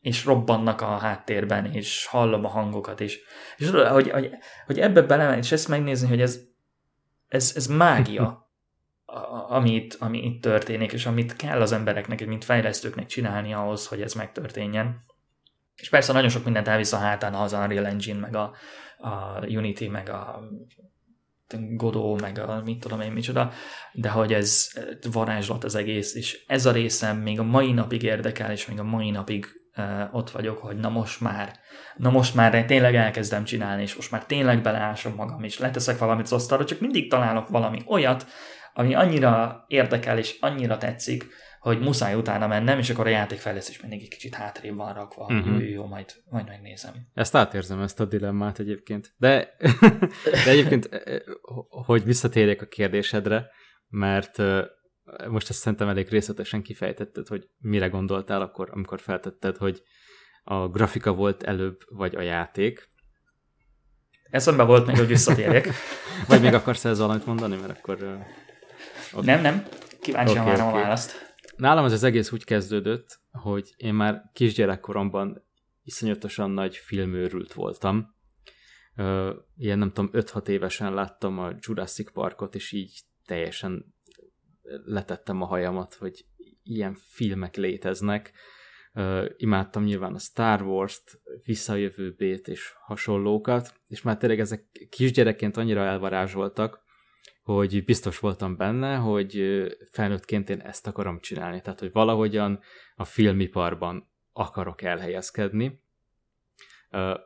És robbannak a háttérben, és hallom a hangokat, és, és hogy, hogy, hogy ebbe belemenni, és ezt megnézni, hogy ez, ez, ez mágia, amit, ami itt történik, és amit kell az embereknek, mint fejlesztőknek csinálni ahhoz, hogy ez megtörténjen. És persze nagyon sok mindent elvisz a hátán az Unreal Engine, meg a, a Unity, meg a Godó, meg a mit tudom én micsoda, de hogy ez varázslat az egész, és ez a részem még a mai napig érdekel, és még a mai napig uh, ott vagyok, hogy na most már, na most már tényleg elkezdem csinálni, és most már tényleg beleásom magam, és leteszek valamit az asztalra, csak mindig találok valami olyat, ami annyira érdekel és annyira tetszik, hogy muszáj utána mennem, és akkor a játékfejlesztés mindig egy kicsit hátrébb van rakva. Uh-huh. Jó, jó, jó, majd, majd megnézem. Ezt átérzem, ezt a dilemmát egyébként. De, de egyébként, hogy visszatérjek a kérdésedre, mert most ezt szerintem elég részletesen kifejtetted, hogy mire gondoltál akkor, amikor feltetted, hogy a grafika volt előbb, vagy a játék. Eszembe volt még, hogy visszatérjek. vagy még akarsz ezzel valamit mondani, mert akkor... Okay. Nem, nem. Kíváncsi okay, várom okay. a választ. Nálam ez az egész úgy kezdődött, hogy én már kisgyerekkoromban iszonyatosan nagy filmőrült voltam. Ilyen nem tudom, 5-6 évesen láttam a Jurassic Parkot, és így teljesen letettem a hajamat, hogy ilyen filmek léteznek. Uh, imádtam nyilván a Star Wars-t, Visszajövőbét és hasonlókat, és már tényleg ezek kisgyerekként annyira elvarázsoltak, hogy biztos voltam benne, hogy felnőttként én ezt akarom csinálni. Tehát, hogy valahogyan a filmiparban akarok elhelyezkedni.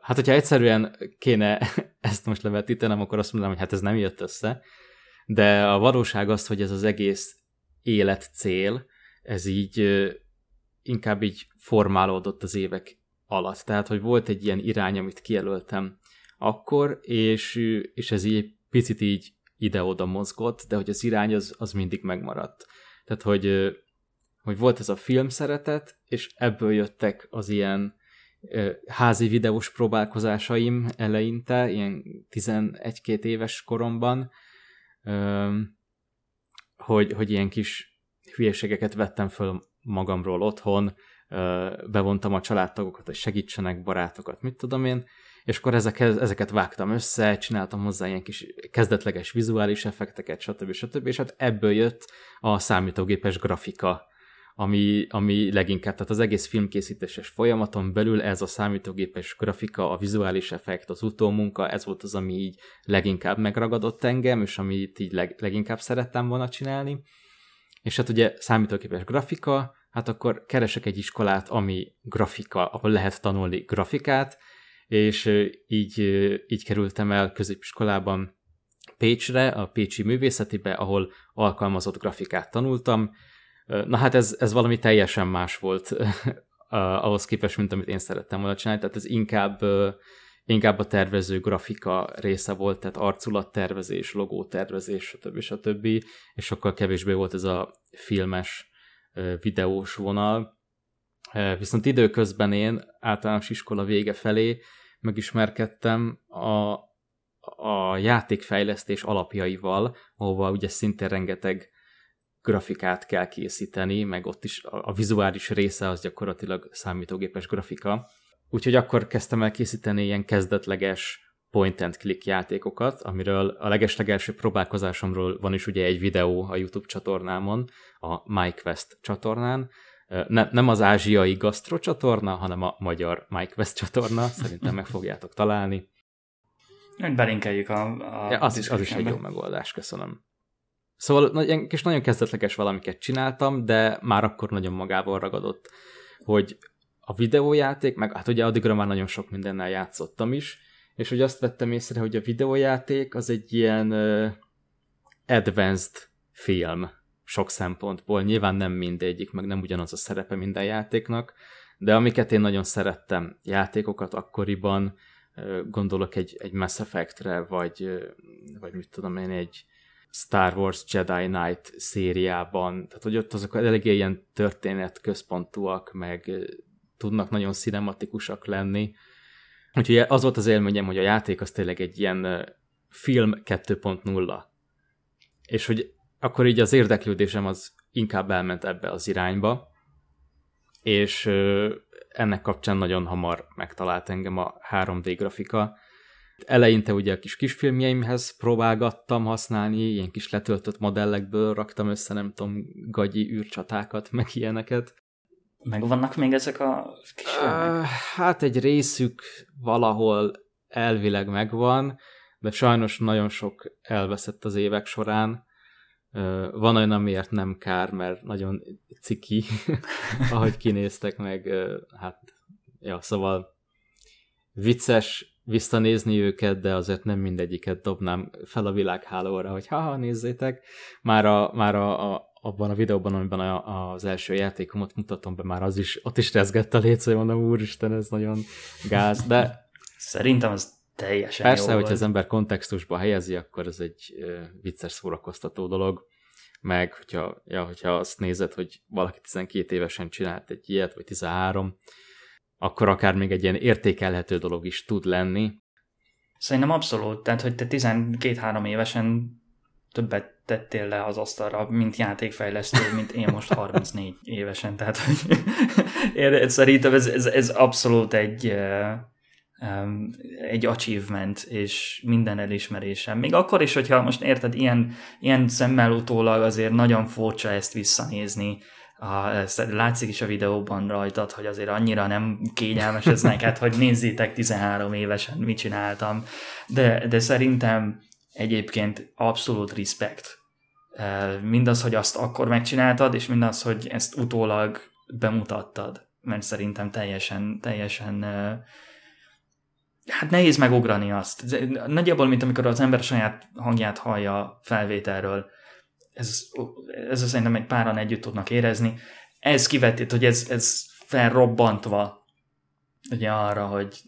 Hát, hogyha egyszerűen kéne ezt most levetítenem, akkor azt mondanám, hogy hát ez nem jött össze. De a valóság az, hogy ez az egész élet cél, ez így inkább így formálódott az évek alatt. Tehát, hogy volt egy ilyen irány, amit kijelöltem akkor, és, és ez így picit így ide-oda mozgott, de hogy az irány az, az mindig megmaradt. Tehát, hogy, hogy volt ez a film szeretet, és ebből jöttek az ilyen házi videós próbálkozásaim eleinte, ilyen 11-2 éves koromban, hogy, hogy ilyen kis hülyeségeket vettem föl magamról otthon, bevontam a családtagokat, hogy segítsenek, barátokat, mit tudom én, és akkor ezek, ezeket vágtam össze, csináltam hozzá ilyen kis kezdetleges vizuális effekteket, stb. stb. És hát ebből jött a számítógépes grafika, ami, ami leginkább, tehát az egész filmkészítéses folyamaton belül ez a számítógépes grafika, a vizuális effekt, az utómunka, ez volt az, ami így leginkább megragadott engem, és amit így leg, leginkább szerettem volna csinálni. És hát ugye számítógépes grafika, hát akkor keresek egy iskolát, ami grafika, ahol lehet tanulni grafikát, és így, így kerültem el középiskolában Pécsre, a Pécsi Művészetibe, ahol alkalmazott grafikát tanultam. Na hát ez, ez valami teljesen más volt ahhoz képest, mint amit én szerettem volna csinálni, tehát ez inkább, inkább a tervező grafika része volt, tehát arculattervezés, logótervezés, stb. stb. És sokkal kevésbé volt ez a filmes, videós vonal. Viszont időközben én általános iskola vége felé megismerkedtem a, a játékfejlesztés alapjaival, ahova ugye szinte rengeteg grafikát kell készíteni, meg ott is a, a vizuális része az gyakorlatilag számítógépes grafika. Úgyhogy akkor kezdtem el készíteni ilyen kezdetleges point and click játékokat, amiről a legeslegelső próbálkozásomról van is ugye egy videó a YouTube csatornámon, a MyQuest csatornán, ne, nem az ázsiai gasztro csatorna, hanem a magyar MyQuest csatorna, szerintem meg fogjátok találni. Hogy belinkeljük a, a ja, az, is, az is egy jó megoldás, köszönöm. Szóval kis nagyon kezdetleges valamiket csináltam, de már akkor nagyon magával ragadott, hogy a videójáték, meg hát ugye addigra már nagyon sok mindennel játszottam is, és hogy azt vettem észre, hogy a videójáték az egy ilyen uh, advanced film sok szempontból. Nyilván nem mindegyik, meg nem ugyanaz a szerepe minden játéknak, de amiket én nagyon szerettem játékokat akkoriban, gondolok egy, egy Mass Effect-re, vagy, vagy mit tudom én, egy Star Wars Jedi Knight szériában, tehát hogy ott azok eléggé ilyen történet központúak, meg tudnak nagyon cinematikusak lenni. Úgyhogy az volt az élményem, hogy a játék az tényleg egy ilyen film 2.0. És hogy akkor így az érdeklődésem az inkább elment ebbe az irányba, és ennek kapcsán nagyon hamar megtalált engem a 3D grafika. Eleinte ugye a kis kisfilmjeimhez próbálgattam használni, ilyen kis letöltött modellekből raktam össze, nem tudom, gagyi űrcsatákat, meg ilyeneket. Megvannak még ezek a kisfilmek? Hát egy részük valahol elvileg megvan, de sajnos nagyon sok elveszett az évek során, van olyan, amiért nem kár, mert nagyon ciki, ahogy kinéztek meg, hát, ja, szóval vicces, visszanézni őket, de azért nem mindegyiket dobnám fel a világhálóra, hogy haha, nézzétek. Már, a, már a, a, abban a videóban, amiben a, az első játékomat mutatom be, már az is, ott is rezgett a léc, hogy mondom, úristen, ez nagyon gáz, de... Szerintem az teljesen Persze, hogyha az ember kontextusba helyezi, akkor ez egy vicces szórakoztató dolog, meg hogyha, ja, hogyha azt nézed, hogy valaki 12 évesen csinált egy ilyet, vagy 13, akkor akár még egy ilyen értékelhető dolog is tud lenni. Szerintem abszolút, tehát hogy te 12-3 évesen többet tettél le az asztalra, mint játékfejlesztő, mint én most 34 évesen, tehát hogy szerintem ez, ez, ez abszolút egy, egy achievement, és minden elismerésem. Még akkor is, hogyha most érted, ilyen, ilyen szemmel utólag azért nagyon furcsa ezt visszanézni, a, ezt látszik is a videóban rajtad, hogy azért annyira nem kényelmes ez neked, hogy nézzétek 13 évesen mit csináltam, de, de szerintem egyébként abszolút respect. Mindaz, hogy azt akkor megcsináltad, és mindaz, hogy ezt utólag bemutattad, mert szerintem teljesen, teljesen hát nehéz megugrani azt. Nagyjából, mint amikor az ember saját hangját hallja felvételről, ez, ez szerintem egy páran együtt tudnak érezni. Ez kivetít, hogy ez, ez felrobbantva ugye arra, hogy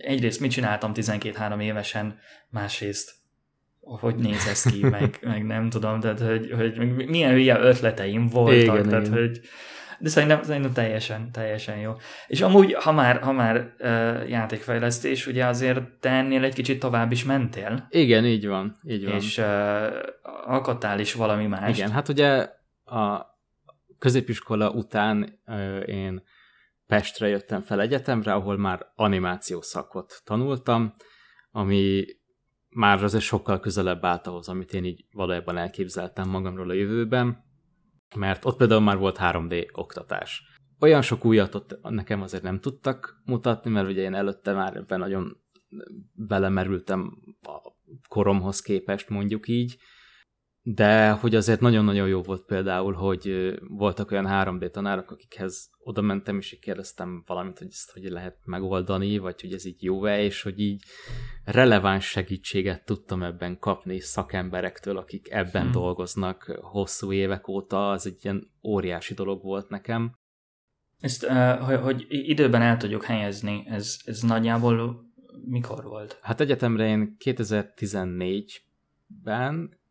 egyrészt mit csináltam 12-3 évesen, másrészt hogy néz ez ki, meg, meg nem tudom, tehát hogy, hogy milyen hülye ötleteim voltak, igen, tehát igen. hogy de szerintem, szerintem teljesen, teljesen jó. És amúgy, ha már, ha már uh, játékfejlesztés, ugye azért te ennél egy kicsit tovább is mentél. Igen, így van. Így van. És uh, alkottál is valami más. Igen, hát ugye a középiskola után uh, én Pestre jöttem fel egyetemre, ahol már animáció szakot tanultam, ami már azért sokkal közelebb állt ahhoz, amit én így valójában elképzeltem magamról a jövőben mert ott például már volt 3D oktatás. Olyan sok újat ott nekem azért nem tudtak mutatni, mert ugye én előtte már ebben nagyon belemerültem a koromhoz képest, mondjuk így, de hogy azért nagyon-nagyon jó volt például, hogy voltak olyan 3D tanárok, akikhez oda mentem, és kérdeztem valamit, hogy ezt hogy lehet megoldani, vagy hogy ez így jó-e, és hogy így releváns segítséget tudtam ebben kapni szakemberektől, akik ebben hmm. dolgoznak hosszú évek óta, az egy ilyen óriási dolog volt nekem. Ezt, hogy időben el tudjuk helyezni, ez, ez nagyjából mikor volt? Hát egyetemre én 2014-ben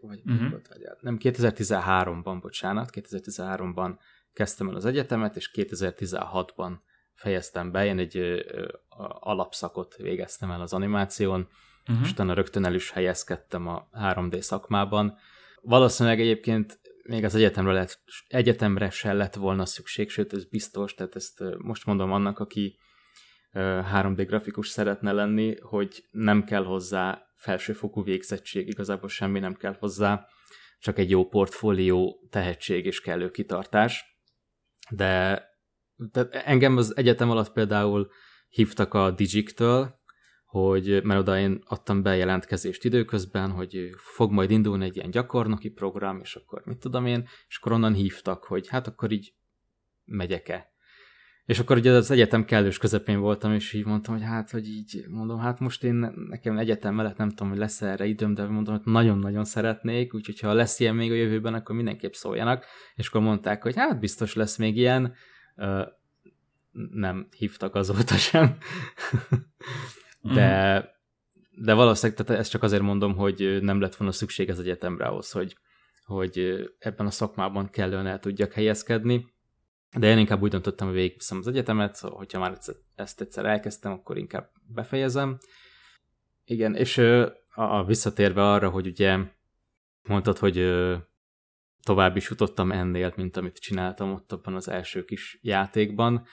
vagy uh-huh. volt, vagy nem, 2013-ban, bocsánat, 2013-ban kezdtem el az egyetemet, és 2016-ban fejeztem be, én egy ö, ö, alapszakot végeztem el az animáción, uh-huh. és utána rögtön el is helyezkedtem a 3D szakmában. Valószínűleg egyébként még az egyetemre, lett, egyetemre se lett volna szükség, sőt ez biztos, tehát ezt most mondom annak, aki 3D grafikus szeretne lenni, hogy nem kell hozzá felsőfokú végzettség, igazából semmi nem kell hozzá, csak egy jó portfólió, tehetség és kellő kitartás. De, de engem az egyetem alatt például hívtak a Digiktől, hogy mert oda én adtam bejelentkezést időközben, hogy fog majd indulni egy ilyen gyakornoki program, és akkor mit tudom én, és akkor onnan hívtak, hogy hát akkor így megyek-e. És akkor ugye az egyetem kellős közepén voltam, és így mondtam, hogy hát, hogy így mondom, hát most én nekem egyetem mellett nem tudom, hogy lesz erre időm, de mondom, hogy nagyon-nagyon szeretnék, úgyhogy ha lesz ilyen még a jövőben, akkor mindenképp szóljanak. És akkor mondták, hogy hát biztos lesz még ilyen. Nem hívtak azóta sem. de, de valószínűleg tehát ezt csak azért mondom, hogy nem lett volna szükség az egyetemre ahhoz, hogy, hogy ebben a szakmában kellően el tudjak helyezkedni de én inkább úgy döntöttem, hogy végigviszem az egyetemet, hogyha már ezt egyszer elkezdtem, akkor inkább befejezem. Igen, és a, a visszatérve arra, hogy ugye mondtad, hogy tovább is jutottam ennél, mint amit csináltam ott abban az első kis játékban.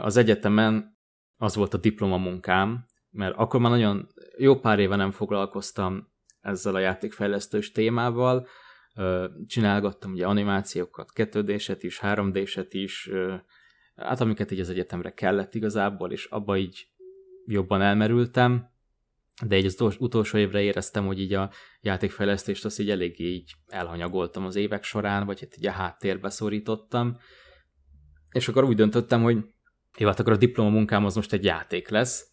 Az egyetemen az volt a diplomamunkám, mert akkor már nagyon jó pár éve nem foglalkoztam ezzel a játékfejlesztős témával, csinálgattam ugye animációkat, 2 is, 3 d is, hát amiket így az egyetemre kellett igazából, és abba így jobban elmerültem, de így az utolsó évre éreztem, hogy így a játékfejlesztést azt így eléggé így elhanyagoltam az évek során, vagy hát így a háttérbe szorítottam, és akkor úgy döntöttem, hogy jó, hát akkor a diplomamunkám az most egy játék lesz,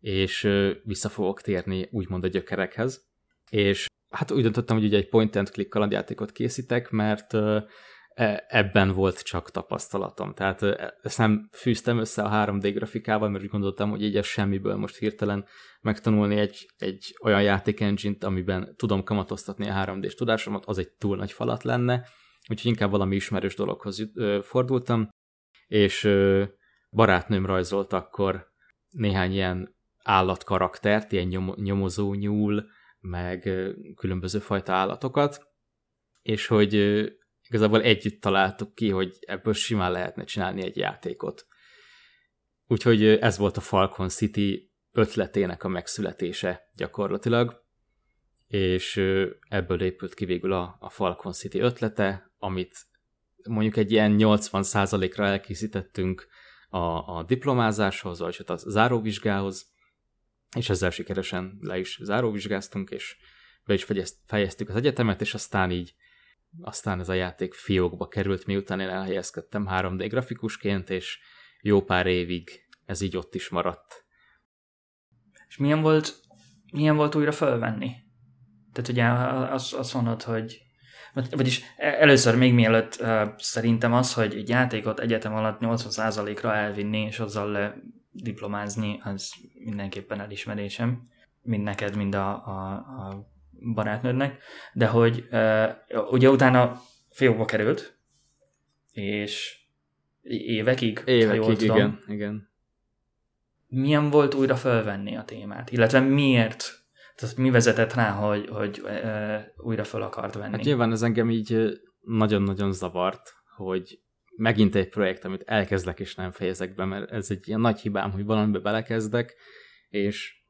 és vissza fogok térni úgymond a gyökerekhez. És hát úgy döntöttem, hogy ugye egy point-and-click kalandjátékot készítek, mert e, ebben volt csak tapasztalatom. Tehát ezt nem fűztem össze a 3D grafikával, mert úgy gondoltam, hogy így semmiből most hirtelen megtanulni egy, egy olyan játék engine amiben tudom kamatoztatni a 3D-s tudásomat, az egy túl nagy falat lenne, úgyhogy inkább valami ismerős dologhoz fordultam, és barátnőm rajzolt akkor néhány ilyen állatkaraktert, ilyen nyom, nyomozó nyúl, meg különböző fajta állatokat, és hogy igazából együtt találtuk ki, hogy ebből simán lehetne csinálni egy játékot. Úgyhogy ez volt a Falcon City ötletének a megszületése gyakorlatilag, és ebből épült ki végül a, a Falcon City ötlete, amit mondjuk egy ilyen 80%-ra elkészítettünk a, a diplomázáshoz, vagy hát a záróvizsgához, és ezzel sikeresen le is záróvizsgáztunk, és be is fejeztük az egyetemet, és aztán így aztán ez a játék fiókba került, miután én elhelyezkedtem 3D grafikusként, és jó pár évig ez így ott is maradt. És milyen volt, milyen volt újra felvenni? Tehát ugye azt, azt mondod, hogy vagyis először még mielőtt uh, szerintem az, hogy egy játékot egyetem alatt 80%-ra elvinni, és azzal diplomázni, az mindenképpen elismerésem, mind neked, mind a, a, a barátnődnek, de hogy ugye utána fiókba került, és évekig, évekig ha jól tudom, igen, igen. Milyen volt újra felvenni a témát? Illetve miért tehát mi vezetett rá, hogy, hogy e, újra fel akart venni? Hát nyilván ez engem így nagyon-nagyon zavart, hogy megint egy projekt, amit elkezdek és nem fejezek be, mert ez egy ilyen nagy hibám, hogy valamibe belekezdek, és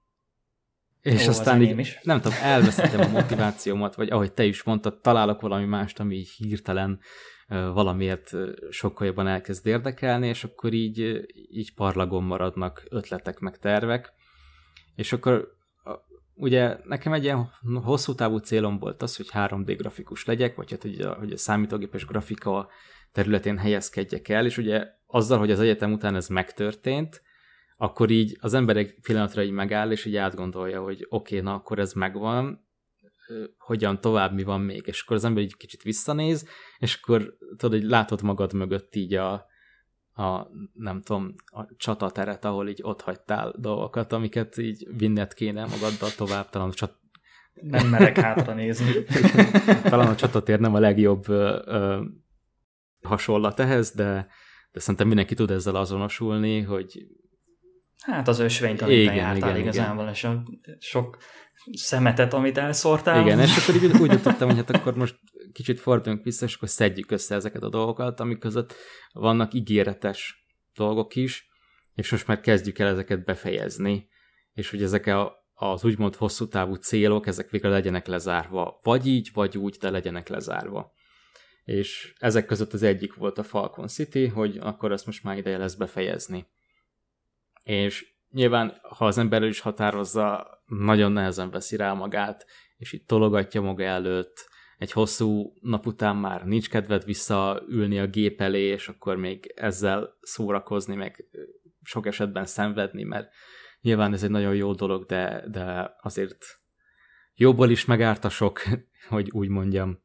és Ó, aztán így, is. nem tudom, elveszítem a motivációmat, vagy ahogy te is mondtad, találok valami mást, ami így hirtelen valamiért sokkal jobban elkezd érdekelni, és akkor így, így parlagon maradnak ötletek, meg tervek, és akkor ugye nekem egy ilyen hosszú távú célom volt az, hogy 3D grafikus legyek, vagy hát hogy a, hogy a számítógépes grafika területén helyezkedjek el, és ugye azzal, hogy az egyetem után ez megtörtént, akkor így az ember egy pillanatra így megáll, és így átgondolja, hogy oké, okay, na akkor ez megvan, hogyan tovább, mi van még, és akkor az ember így kicsit visszanéz, és akkor tudod, hogy látod magad mögött így a, a, nem tudom, a csatateret, ahol így ott hagytál dolgokat, amiket így vinned kéne magaddal tovább, talán a csat... Nem merek hátra nézni. talán a csatatér nem a legjobb ö, ö, hasonlat ehhez, de, de szerintem mindenki tud ezzel azonosulni, hogy Hát az ösvényt, amit igen, jártál igen, igazából, igen. és a sok szemetet, amit elszórtál. Igen, és akkor így úgy jutottam, hogy hát akkor most kicsit forduljunk vissza, és akkor szedjük össze ezeket a dolgokat, amik között vannak ígéretes dolgok is, és most már kezdjük el ezeket befejezni, és hogy ezek a, az úgymond hosszú távú célok, ezek végre legyenek lezárva. Vagy így, vagy úgy, de legyenek lezárva. És ezek között az egyik volt a Falcon City, hogy akkor ezt most már ideje lesz befejezni. És nyilván, ha az ember is határozza, nagyon nehezen veszi rá magát, és itt tologatja maga előtt, egy hosszú nap után már nincs kedved visszaülni a gép elé, és akkor még ezzel szórakozni, meg sok esetben szenvedni, mert nyilván ez egy nagyon jó dolog, de, de azért jobból is megárt a sok, hogy úgy mondjam.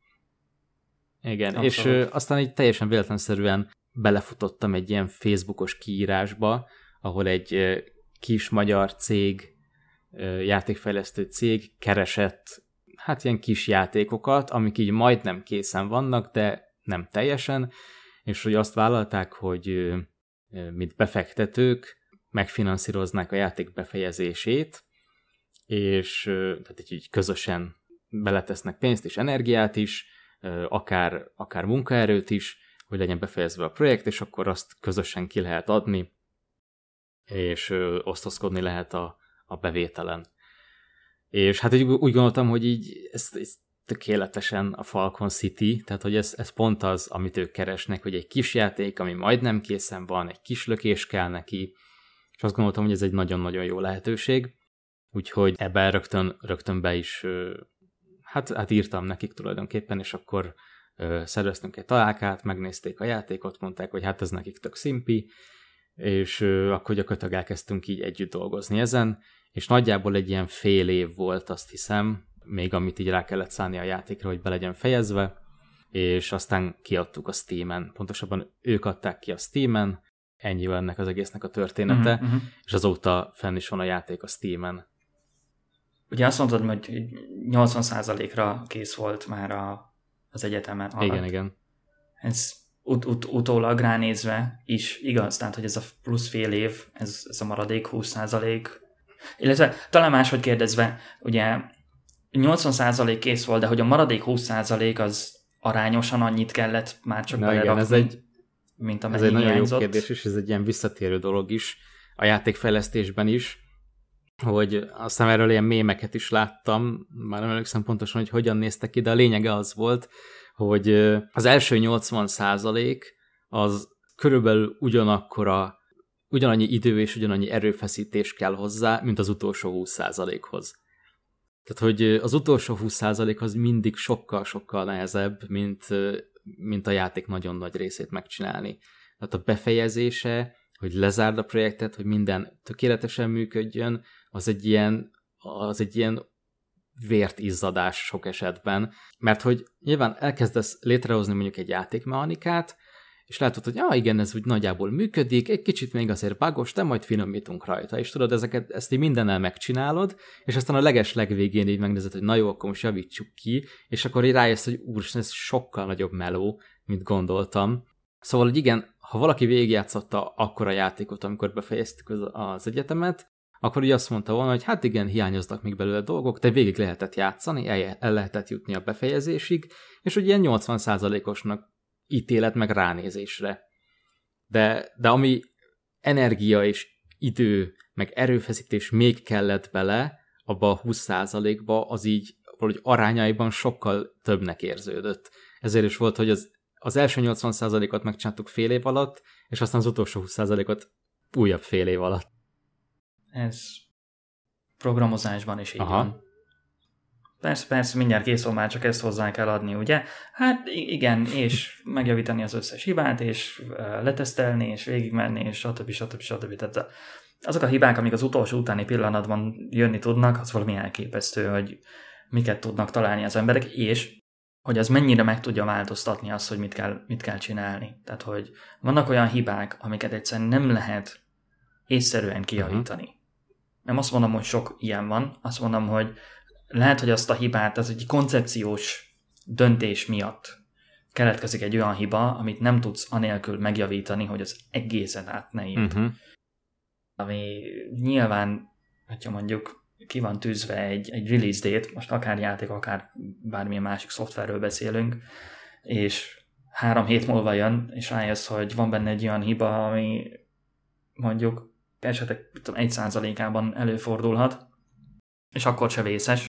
Igen, Abszolút. és ö, aztán így teljesen véletlenszerűen belefutottam egy ilyen Facebookos kiírásba, ahol egy ö, kis magyar cég, ö, játékfejlesztő cég keresett hát ilyen kis játékokat, amik így majdnem készen vannak, de nem teljesen, és hogy azt vállalták, hogy mint befektetők megfinanszíroznák a játék befejezését, és tehát így, így közösen beletesznek pénzt és energiát is, akár, akár munkaerőt is, hogy legyen befejezve a projekt, és akkor azt közösen ki lehet adni, és osztozkodni lehet a, a bevételen. És hát úgy, úgy gondoltam, hogy így ez, ez tökéletesen a Falcon City, tehát hogy ez, ez pont az, amit ők keresnek, hogy egy kis játék, ami majdnem készen van, egy kis lökés kell neki, és azt gondoltam, hogy ez egy nagyon-nagyon jó lehetőség, úgyhogy ebben rögtön, rögtön be is, hát, hát írtam nekik tulajdonképpen, és akkor szerveztünk egy találkát, megnézték a játékot, mondták, hogy hát ez nekik tök szimpi, és akkor gyakorlatilag elkezdtünk így együtt dolgozni ezen, és nagyjából egy ilyen fél év volt, azt hiszem, még amit így rá kellett szállni a játékra, hogy be legyen fejezve, és aztán kiadtuk a Steam-en. Pontosabban ők adták ki a Steam-en, ennyi ennek az egésznek a története, uh-huh, uh-huh. és azóta fenn is van a játék a Steam-en. Ugye azt mondtad, hogy 80%-ra kész volt már a, az egyetemen alatt. Igen, igen. Ez ut- ut- utólag ránézve is igaz, tehát hogy ez a plusz fél év, ez, ez a maradék 20%, illetve talán máshogy kérdezve, ugye 80% kész volt, de hogy a maradék 20% az arányosan annyit kellett már csak Na igen, ez egy, mint ez egy nagyon hiányzott. jó kérdés, és ez egy ilyen visszatérő dolog is a játékfejlesztésben is, hogy aztán erről ilyen mémeket is láttam, már nem emlékszem pontosan, hogy hogyan néztek ki, de a lényege az volt, hogy az első 80 százalék az körülbelül ugyanakkora, ugyanannyi idő és ugyanannyi erőfeszítés kell hozzá, mint az utolsó 20 százalékhoz. Tehát, hogy az utolsó 20 százalék az mindig sokkal-sokkal nehezebb, mint, mint a játék nagyon nagy részét megcsinálni. Tehát a befejezése, hogy lezárd a projektet, hogy minden tökéletesen működjön, az egy ilyen, az egy ilyen vért izzadás sok esetben, mert hogy nyilván elkezdesz létrehozni mondjuk egy játékmechanikát, és látod, hogy ah, igen, ez úgy nagyjából működik, egy kicsit még azért bagos, de majd finomítunk rajta, és tudod, ezeket, ezt így mindennel megcsinálod, és aztán a leges legvégén így megnézed, hogy na jó, akkor most javítsuk ki, és akkor így rájössz, hogy úr, ez sokkal nagyobb meló, mint gondoltam. Szóval, hogy igen, ha valaki végigjátszotta akkor a játékot, amikor befejeztük az egyetemet, akkor ugye azt mondta volna, hogy hát igen, hiányoznak még belőle dolgok, de végig lehetett játszani, el, el lehetett jutni a befejezésig, és hogy ilyen 80%-osnak ítélet meg ránézésre. De, de ami energia és idő, meg erőfeszítés még kellett bele, abba a 20%-ba, az így valahogy arányaiban sokkal többnek érződött. Ezért is volt, hogy az, az első 80%-ot megcsináltuk fél év alatt, és aztán az utolsó 20%-ot újabb fél év alatt. Ez programozásban is így Aha. van. Persze, persze, mindjárt kész van, már csak ezt hozzá kell adni, ugye? Hát igen, és megjavítani az összes hibát, és letesztelni, és végigmenni, és stb. stb. stb. Tehát azok a hibák, amik az utolsó utáni pillanatban jönni tudnak, az valami elképesztő, hogy miket tudnak találni az emberek, és hogy az mennyire meg tudja változtatni azt, hogy mit kell, mit kell csinálni. Tehát, hogy vannak olyan hibák, amiket egyszerűen nem lehet észszerűen kijavítani. Uh-huh. Nem azt mondom, hogy sok ilyen van, azt mondom, hogy lehet, hogy azt a hibát, az egy koncepciós döntés miatt keletkezik egy olyan hiba, amit nem tudsz anélkül megjavítani, hogy az egészet át ne írd. Uh-huh. Ami nyilván, hogyha mondjuk ki van tűzve egy, egy release date, most akár játék, akár bármilyen másik szoftverről beszélünk, és három hét múlva jön, és rájössz, hogy van benne egy olyan hiba, ami mondjuk esetek egy százalékában előfordulhat, és akkor se vészes,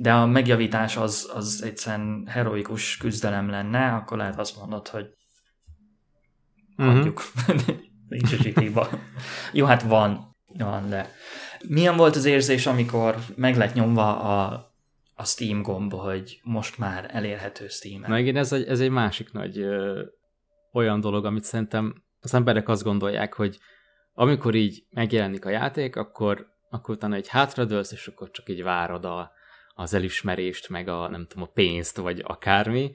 de a megjavítás az, az egyszerűen heroikus küzdelem lenne, akkor lehet azt mondod, hogy mhm. hagyjuk. Uh-huh. Nincs is hiba. Jó, hát van, van, de milyen volt az érzés, amikor meg lett nyomva a, a Steam gomb, hogy most már elérhető Steam-en? Na igen, ez egy, ez egy másik nagy ö, olyan dolog, amit szerintem az emberek azt gondolják, hogy amikor így megjelenik a játék, akkor, akkor utána egy hátradőlsz, és akkor csak így várod a, az elismerést, meg a, nem tudom, a pénzt, vagy akármi,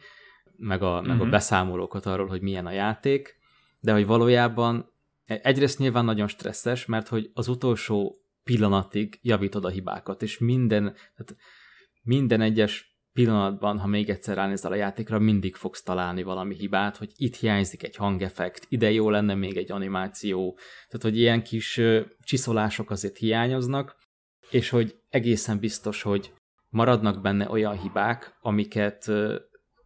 meg a, uh-huh. meg a mhm. beszámolókat arról, hogy milyen a játék, de hogy valójában egyrészt nyilván nagyon stresszes, mert hogy az utolsó pillanatig javítod a hibákat, és minden, tehát minden egyes pillanatban, ha még egyszer ránézel a játékra, mindig fogsz találni valami hibát, hogy itt hiányzik egy hangeffekt, ide jó lenne még egy animáció, tehát hogy ilyen kis csiszolások azért hiányoznak, és hogy egészen biztos, hogy maradnak benne olyan hibák, amiket,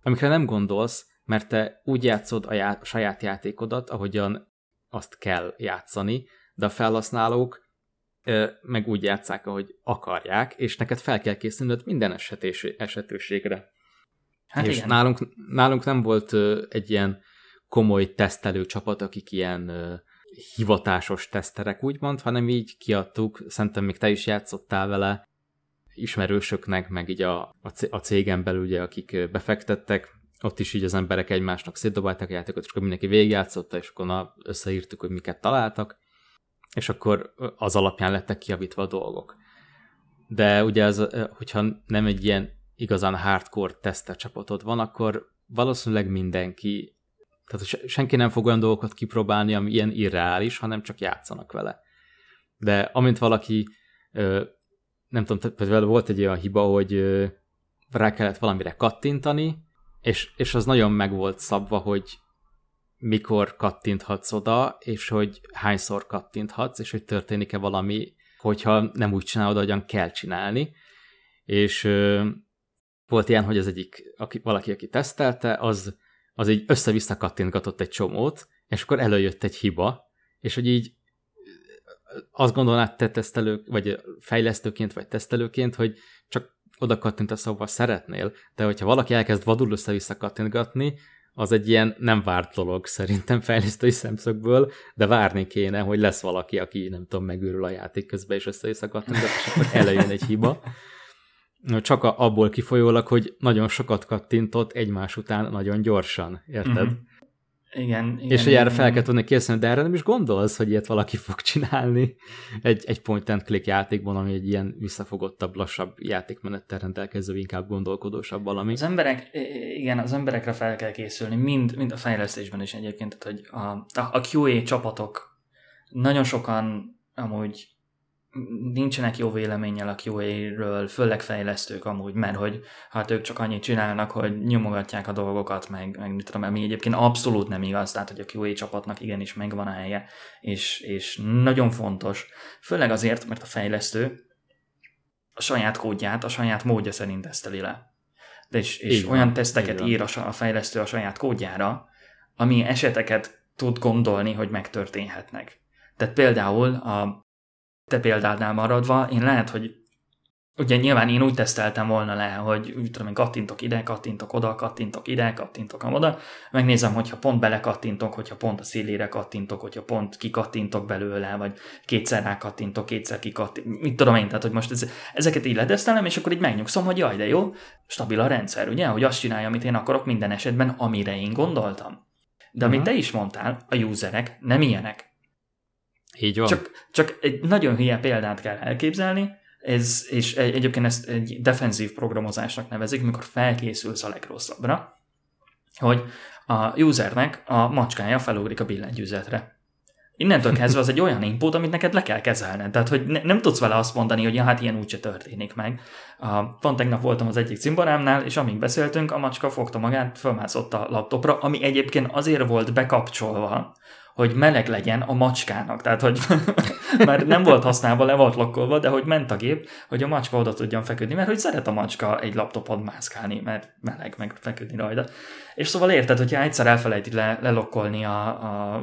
amikre nem gondolsz, mert te úgy játszod a, já- saját játékodat, ahogyan azt kell játszani, de a felhasználók meg úgy játszák, ahogy akarják, és neked fel kell készülnöd minden esetés, esetőségre. Hát és igen. Nálunk, nálunk nem volt egy ilyen komoly tesztelő csapat, akik ilyen hivatásos teszterek úgymond, hanem így kiadtuk, szerintem még te is játszottál vele, ismerősöknek, meg így a, a cégen belül, ugye, akik befektettek, ott is így az emberek egymásnak szétdobálták a játékot, és akkor mindenki végigjátszotta, és akkor na, összeírtuk, hogy miket találtak, és akkor az alapján lettek kiavítva a dolgok. De ugye, az, hogyha nem egy ilyen igazán hardcore teszter csapatod van, akkor valószínűleg mindenki, tehát senki nem fog olyan dolgokat kipróbálni, ami ilyen irreális, hanem csak játszanak vele. De amint valaki, nem tudom, például volt egy olyan hiba, hogy rá kellett valamire kattintani, és, és az nagyon meg volt szabva, hogy mikor kattinthatsz oda, és hogy hányszor kattinthatsz, és hogy történik-e valami, hogyha nem úgy csinálod, ahogyan kell csinálni. És ö, volt ilyen, hogy az egyik, aki, valaki, aki tesztelte, az, az így össze-vissza kattintgatott egy csomót, és akkor előjött egy hiba, és hogy így azt gondolnád te tesztelő, vagy fejlesztőként, vagy tesztelőként, hogy csak oda kattintasz, ahova szeretnél, de hogyha valaki elkezd vadul össze-vissza kattintgatni, az egy ilyen nem várt dolog szerintem fejlesztői szemszögből, de várni kéne, hogy lesz valaki, aki nem tudom, megőrül a játék közben, és össze-vissza kattintgat, és akkor elejön egy hiba. Csak abból kifolyólag, hogy nagyon sokat kattintott egymás után nagyon gyorsan, érted? Uh-huh. Igen, igen. És hogy erre fel kell tudni készülni, de erre nem is gondolsz, hogy ilyet valaki fog csinálni egy, egy point and click játékban, ami egy ilyen visszafogottabb, lassabb játékmenettel rendelkező, inkább gondolkodósabb valami. Az emberek, igen, az emberekre fel kell készülni, mind, mind a fejlesztésben is egyébként, tehát, hogy a, a QA csapatok nagyon sokan amúgy nincsenek jó véleménnyel a QA-ről, főleg fejlesztők amúgy, mert hogy hát ők csak annyit csinálnak, hogy nyomogatják a dolgokat, meg, meg mit tudom, ami egyébként abszolút nem igaz, tehát hogy a QA csapatnak igenis megvan a helye, és, és nagyon fontos, főleg azért, mert a fejlesztő a saját kódját a saját módja szerint teszteli le. De és, és van, olyan teszteket ír a, a fejlesztő a saját kódjára, ami eseteket tud gondolni, hogy megtörténhetnek. Tehát például a te példádnál maradva, én lehet, hogy ugye nyilván én úgy teszteltem volna le, hogy úgy tudom, én kattintok ide, kattintok oda, kattintok ide, kattintok oda, megnézem, hogyha pont belekattintok, hogyha pont a szélére kattintok, hogyha pont kikattintok belőle, vagy kétszer rákattintok, kétszer kikattintok, mit tudom én, tehát hogy most ez, ezeket így letesztelem, és akkor így megnyugszom, hogy jaj, de jó, stabil a rendszer, ugye, hogy azt csinálja, amit én akarok minden esetben, amire én gondoltam. De amit uh-huh. te is mondtál, a userek nem ilyenek. Így van. Csak, csak egy nagyon hülye példát kell elképzelni, ez, és egyébként ezt egy defenzív programozásnak nevezik, mikor felkészülsz a legrosszabbra, hogy a usernek a macskája felugrik a billentyűzetre. Innentől kezdve az egy olyan input, amit neked le kell kezelned. Tehát, hogy ne, nem tudsz vele azt mondani, hogy ja, hát ilyen úgyse történik meg. A, pont tegnap voltam az egyik cimborámnál, és amíg beszéltünk, a macska fogta magát, fölmászott a laptopra, ami egyébként azért volt bekapcsolva, hogy meleg legyen a macskának. Tehát, hogy már nem volt használva, le volt lokkolva, de hogy ment a gép, hogy a macska oda tudjon feküdni, mert hogy szeret a macska egy laptopon mászkálni, mert meleg, meg feküdni rajta. És szóval érted, hogyha egyszer elfelejti le, lelokkolni a, a,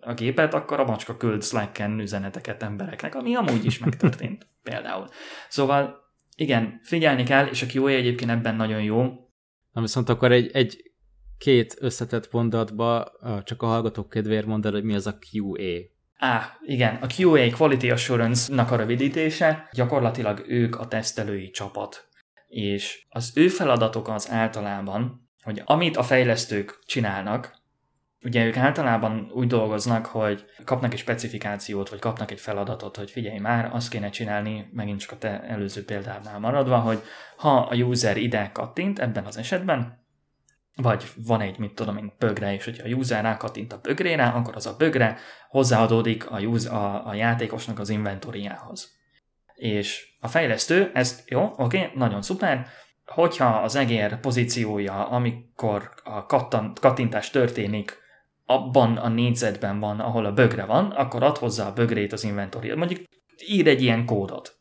a gépet, akkor a macska küld Slacken üzeneteket embereknek, ami amúgy is megtörtént például. Szóval igen, figyelni kell, és a QA egyébként ebben nagyon jó. Na viszont akkor egy, egy két összetett mondatba, csak a hallgatók kedvéért mondod, hogy mi az a QA. Á, igen, a QA Quality Assurance-nak a rövidítése, gyakorlatilag ők a tesztelői csapat. És az ő feladatok az általában, hogy amit a fejlesztők csinálnak, ugye ők általában úgy dolgoznak, hogy kapnak egy specifikációt, vagy kapnak egy feladatot, hogy figyelj már, azt kéne csinálni, megint csak a te előző példánál maradva, hogy ha a user ide kattint, ebben az esetben, vagy van egy, mit tudom én, bögre, és hogyha a user rákattint a bögrére, akkor az a bögre hozzáadódik a, user, a, a játékosnak az inventoriához. És a fejlesztő, ezt jó, oké, okay, nagyon szuper, hogyha az egér pozíciója, amikor a kattant, kattintás történik, abban a négyzetben van, ahol a bögre van, akkor ad hozzá a bögrét az inventoriához. Mondjuk ír egy ilyen kódot.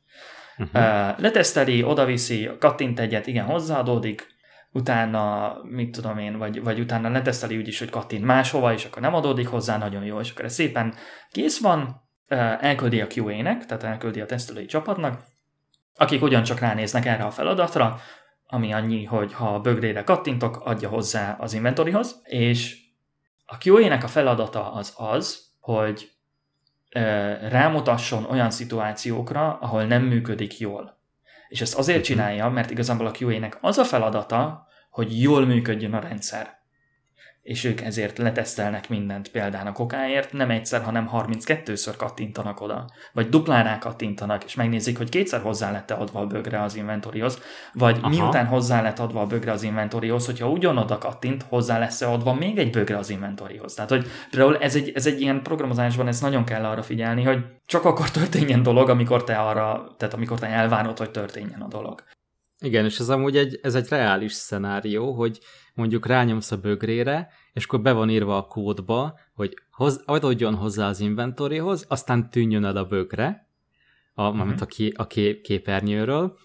Uh-huh. Leteszteli, odaviszi, kattint egyet, igen, hozzáadódik, utána, mit tudom én, vagy, vagy utána leteszteli úgy is, hogy kattint máshova, és akkor nem adódik hozzá, nagyon jó, és akkor ez szépen kész van, elküldi a QA-nek, tehát elküldi a tesztelői csapatnak, akik ugyancsak ránéznek erre a feladatra, ami annyi, hogy ha a bögrére kattintok, adja hozzá az inventorihoz, és a QA-nek a feladata az az, hogy rámutasson olyan szituációkra, ahol nem működik jól. És ezt azért mhm. csinálja, mert igazából a QA-nek az a feladata, hogy jól működjön a rendszer és ők ezért letesztelnek mindent például a kokáért, nem egyszer, hanem 32-ször kattintanak oda, vagy duplán rá kattintanak, és megnézik, hogy kétszer hozzá lett adva a bögre az inventorihoz, vagy Aha. miután hozzá lett adva a bögre az inventorihoz, hogyha ugyanoda kattint, hozzá lesz -e adva még egy bögre az inventorihoz. Tehát, hogy például ez egy, ez egy ilyen programozásban, ez nagyon kell arra figyelni, hogy csak akkor történjen dolog, amikor te arra, tehát amikor te elvárod, hogy történjen a dolog. Igen, és ez amúgy egy, ez egy reális szenárió, hogy mondjuk rányomsz a bögrére, és akkor be van írva a kódba, hogy hoz, adodjon hozzá az inventorihoz, aztán tűnjön el a bögre, a, uh-huh. a, ké, a kép, képernyőről,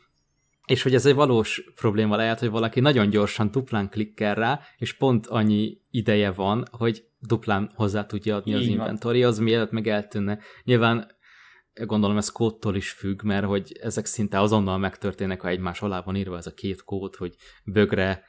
és hogy ez egy valós probléma lehet, hogy valaki nagyon gyorsan duplán klikkel rá, és pont annyi ideje van, hogy duplán hozzá tudja adni Így az inventorihoz, mielőtt meg eltűnne. Nyilván gondolom ez kódtól is függ, mert hogy ezek szinte azonnal megtörténnek, ha egymás alá van írva ez a két kód, hogy bögre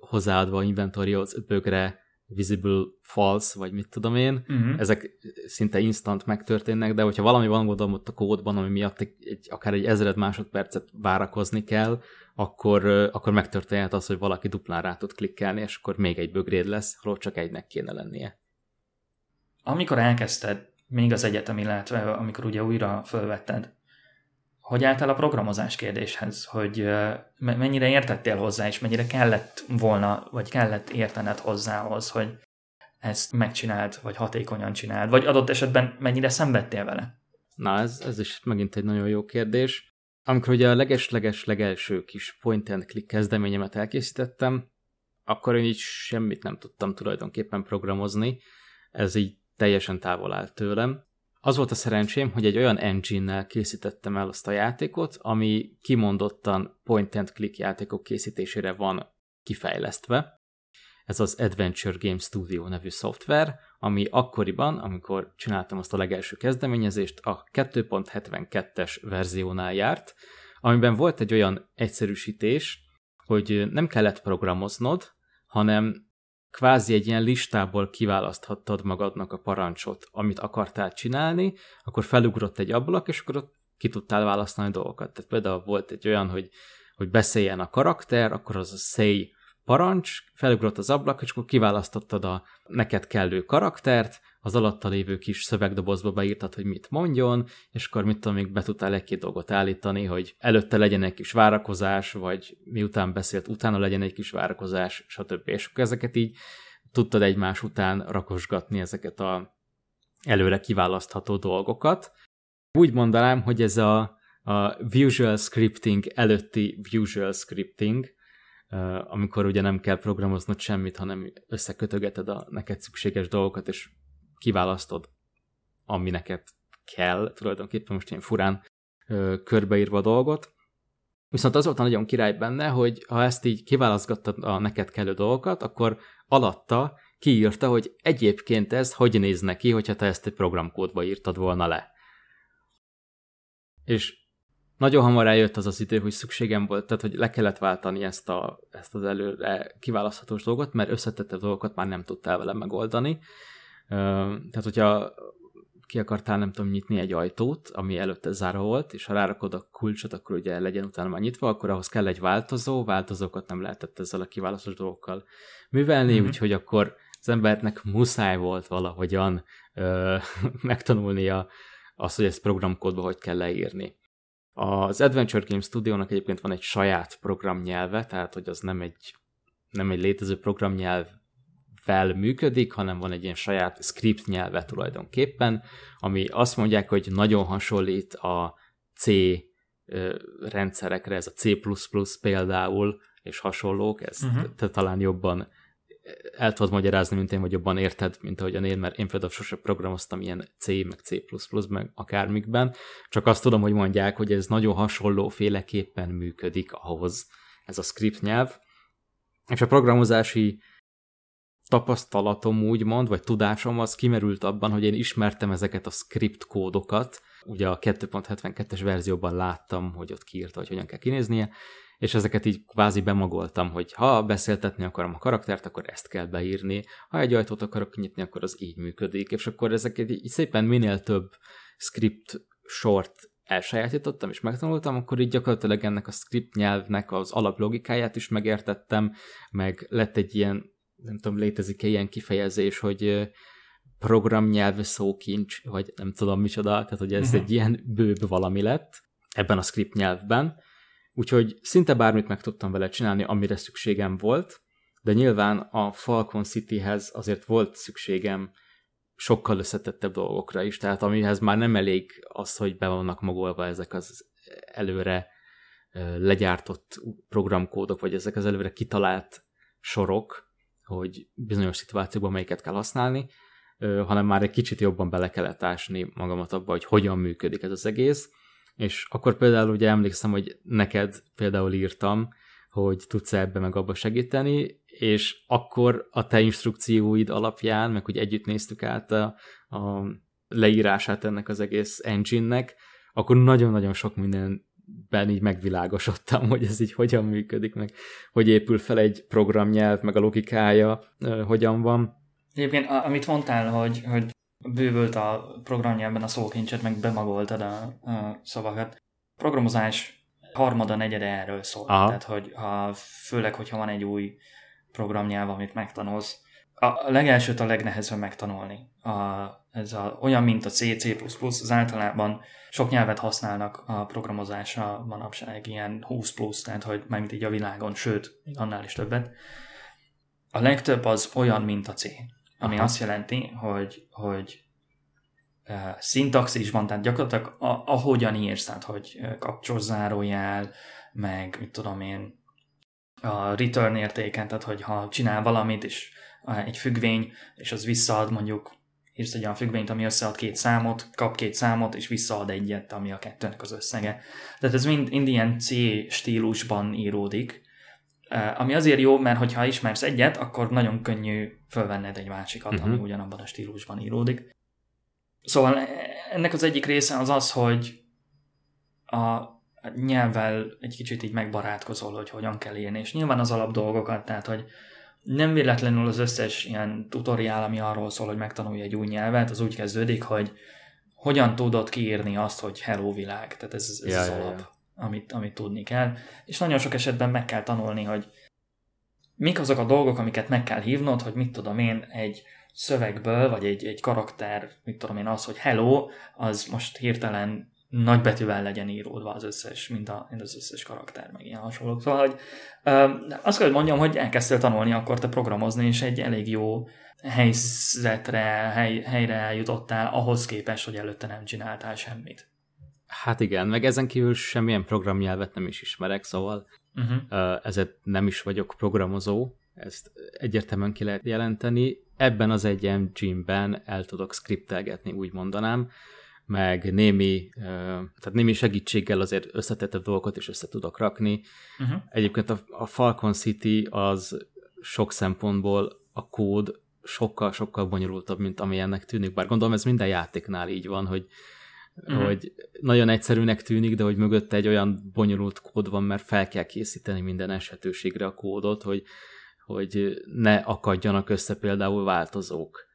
hozzáadva inventorihoz, bögre visible false, vagy mit tudom én, uh-huh. ezek szinte instant megtörténnek, de hogyha valami van gondolom ott a kódban, ami miatt egy, egy, akár egy ezred másodpercet várakozni kell, akkor, akkor megtörténhet az, hogy valaki duplán rá tud klikkelni, és akkor még egy bögréd lesz, ahol csak egynek kéne lennie. Amikor elkezdted, még az egyetem, illetve amikor ugye újra fölvetted, hogy álltál a programozás kérdéshez, hogy mennyire értettél hozzá, és mennyire kellett volna, vagy kellett értened hozzához, hogy ezt megcsináld, vagy hatékonyan csináld, vagy adott esetben mennyire szenvedtél vele? Na, ez, ez is megint egy nagyon jó kérdés. Amikor ugye a leges-leges legelső kis point and click kezdeményemet elkészítettem, akkor én így semmit nem tudtam tulajdonképpen programozni, ez így teljesen távol állt tőlem. Az volt a szerencsém, hogy egy olyan engine-nel készítettem el azt a játékot, ami kimondottan point-and-click játékok készítésére van kifejlesztve. Ez az Adventure Game Studio nevű szoftver, ami akkoriban, amikor csináltam azt a legelső kezdeményezést, a 2.72-es verziónál járt, amiben volt egy olyan egyszerűsítés, hogy nem kellett programoznod, hanem kvázi egy ilyen listából kiválaszthattad magadnak a parancsot, amit akartál csinálni, akkor felugrott egy ablak, és akkor ott ki tudtál választani dolgokat. Tehát például volt egy olyan, hogy, hogy beszéljen a karakter, akkor az a say parancs, felugrott az ablak, és akkor kiválasztottad a neked kellő karaktert, az alatta lévő kis szövegdobozba beírtad, hogy mit mondjon, és akkor mit tudom, még be tudtál egy-két dolgot állítani, hogy előtte legyen egy kis várakozás, vagy miután beszélt, utána legyen egy kis várakozás, stb. És akkor ezeket így tudtad egymás után rakosgatni ezeket a előre kiválasztható dolgokat. Úgy mondanám, hogy ez a, a visual scripting előtti visual scripting, amikor ugye nem kell programoznod semmit, hanem összekötögeted a neked szükséges dolgokat, és kiválasztod, ami neked kell, tulajdonképpen most ilyen furán körbeírva a dolgot. Viszont az volt a nagyon király benne, hogy ha ezt így kiválasztgattad a neked kellő dolgokat, akkor alatta kiírta, hogy egyébként ez hogy néz neki, hogyha te ezt egy programkódba írtad volna le. És nagyon hamar eljött az az idő, hogy szükségem volt, tehát hogy le kellett váltani ezt, a, ezt az előre kiválaszthatós dolgot, mert összetettebb dolgokat már nem tudtál vele megoldani, tehát, hogyha ki akartál, nem tudom, nyitni egy ajtót, ami előtte zárva volt, és ha rárakod a kulcsot, akkor ugye legyen utána már nyitva, akkor ahhoz kell egy változó, változókat nem lehetett ezzel a kiválasztós dolgokkal művelni, mm-hmm. úgyhogy akkor az embernek muszáj volt valahogyan ö, megtanulnia azt, hogy ezt programkódba hogy kell leírni. Az Adventure Game Studio-nak egyébként van egy saját programnyelve, tehát hogy az nem egy, nem egy létező programnyelv fel működik, hanem van egy ilyen saját script nyelve tulajdonképpen, ami azt mondják, hogy nagyon hasonlít a C rendszerekre, ez a C++ például, és hasonlók, ezt uh-huh. te talán jobban el tudod magyarázni, mint én, vagy jobban érted, mint ahogyan én, mert én például sose programoztam ilyen C, meg C++, meg akármikben, csak azt tudom, hogy mondják, hogy ez nagyon hasonló féleképpen működik ahhoz, ez a script nyelv, és a programozási tapasztalatom úgymond, vagy tudásom az kimerült abban, hogy én ismertem ezeket a script kódokat, ugye a 2.72-es verzióban láttam, hogy ott kiírta, hogy hogyan kell kinéznie, és ezeket így kvázi bemagoltam, hogy ha beszéltetni akarom a karaktert, akkor ezt kell beírni, ha egy ajtót akarok kinyitni, akkor az így működik, és akkor ezeket így szépen minél több script sort elsajátítottam és megtanultam, akkor így gyakorlatilag ennek a script nyelvnek az alaplogikáját is megértettem, meg lett egy ilyen, nem tudom, létezik-e ilyen kifejezés, hogy programnyelv szókincs, vagy nem tudom micsoda, tehát hogy ez uh-huh. egy ilyen bőbb valami lett ebben a script nyelvben, úgyhogy szinte bármit meg tudtam vele csinálni, amire szükségem volt, de nyilván a Falcon Cityhez azért volt szükségem sokkal összetettebb dolgokra is, tehát amihez már nem elég az, hogy be vannak magolva ezek az előre legyártott programkódok, vagy ezek az előre kitalált sorok, hogy bizonyos szituációkban melyiket kell használni, hanem már egy kicsit jobban bele kellett ásni magamat abba, hogy hogyan működik ez az egész. És akkor például ugye emlékszem, hogy neked például írtam, hogy tudsz ebbe meg abba segíteni, és akkor a te instrukcióid alapján, meg hogy együtt néztük át a, a leírását ennek az egész engine-nek, akkor nagyon-nagyon sok mindenben így megvilágosodtam, hogy ez így hogyan működik, meg hogy épül fel egy programnyelv, meg a logikája hogyan van. Egyébként, amit mondtál, hogy, hogy bővült a programnyelvben a szókincset, meg bemagoltad a, a szavakat. Programozás harmada, negyede erről szól. Aha. Tehát, hogy ha, főleg, hogyha van egy új programnyelv, amit megtanulsz, a legelsőt a legnehezebb megtanulni. A, ez a, olyan, mint a C, C++, az általában sok nyelvet használnak a programozásra manapság, ilyen 20 plusz, tehát hogy mint így a világon, sőt, annál is többet. A legtöbb az olyan, mint a C, ami Aha. azt jelenti, hogy, hogy uh, szintaxisban, tehát gyakorlatilag a, ahogyan írsz, tehát hogy uh, kapcsos zárójel, meg mit tudom én, a return értéken, tehát hogy ha csinál valamit, és egy függvény, és az visszaad mondjuk, írsz egy olyan függvényt, ami összead két számot, kap két számot, és visszaad egyet, ami a kettőnek az összege. Tehát ez mind, mind ilyen C stílusban íródik, ami azért jó, mert hogyha ismersz egyet, akkor nagyon könnyű fölvenned egy másikat, uh-huh. ami mhm. ugyanabban a stílusban íródik. Szóval e, ennek az egyik része az az, hogy a nyelvvel egy kicsit így megbarátkozol, hogy hogyan kell írni, és nyilván az alap dolgokat, tehát hogy nem véletlenül az összes ilyen tutoriál, ami arról szól, hogy megtanulj egy új nyelvet, az úgy kezdődik, hogy hogyan tudod kiírni azt, hogy hello világ. Tehát ez, ez ja, az ja, alap, ja. Amit, amit tudni kell. És nagyon sok esetben meg kell tanulni, hogy mik azok a dolgok, amiket meg kell hívnod, hogy mit tudom én, egy szövegből, vagy egy, egy karakter, mit tudom én, az, hogy hello, az most hirtelen nagybetűvel legyen íródva az összes, mint, a, az összes karakter, meg ilyen hasonlók. Szóval, hogy ö, azt kell, hogy mondjam, hogy elkezdtél tanulni akkor te programozni, és egy elég jó helyzetre, hely, helyre jutottál ahhoz képest, hogy előtte nem csináltál semmit. Hát igen, meg ezen kívül semmilyen programnyelvet nem is ismerek, szóval uh-huh. ezért nem is vagyok programozó, ezt egyértelműen ki lehet jelenteni. Ebben az egy engine-ben el tudok skriptelgetni, úgy mondanám meg némi, tehát némi segítséggel azért összetettebb dolgokat is össze tudok rakni. Uh-huh. Egyébként a, a Falcon City az sok szempontból a kód sokkal-sokkal bonyolultabb, mint ami ennek tűnik, bár gondolom ez minden játéknál így van, hogy, uh-huh. hogy nagyon egyszerűnek tűnik, de hogy mögötte egy olyan bonyolult kód van, mert fel kell készíteni minden esetőségre a kódot, hogy, hogy ne akadjanak össze például változók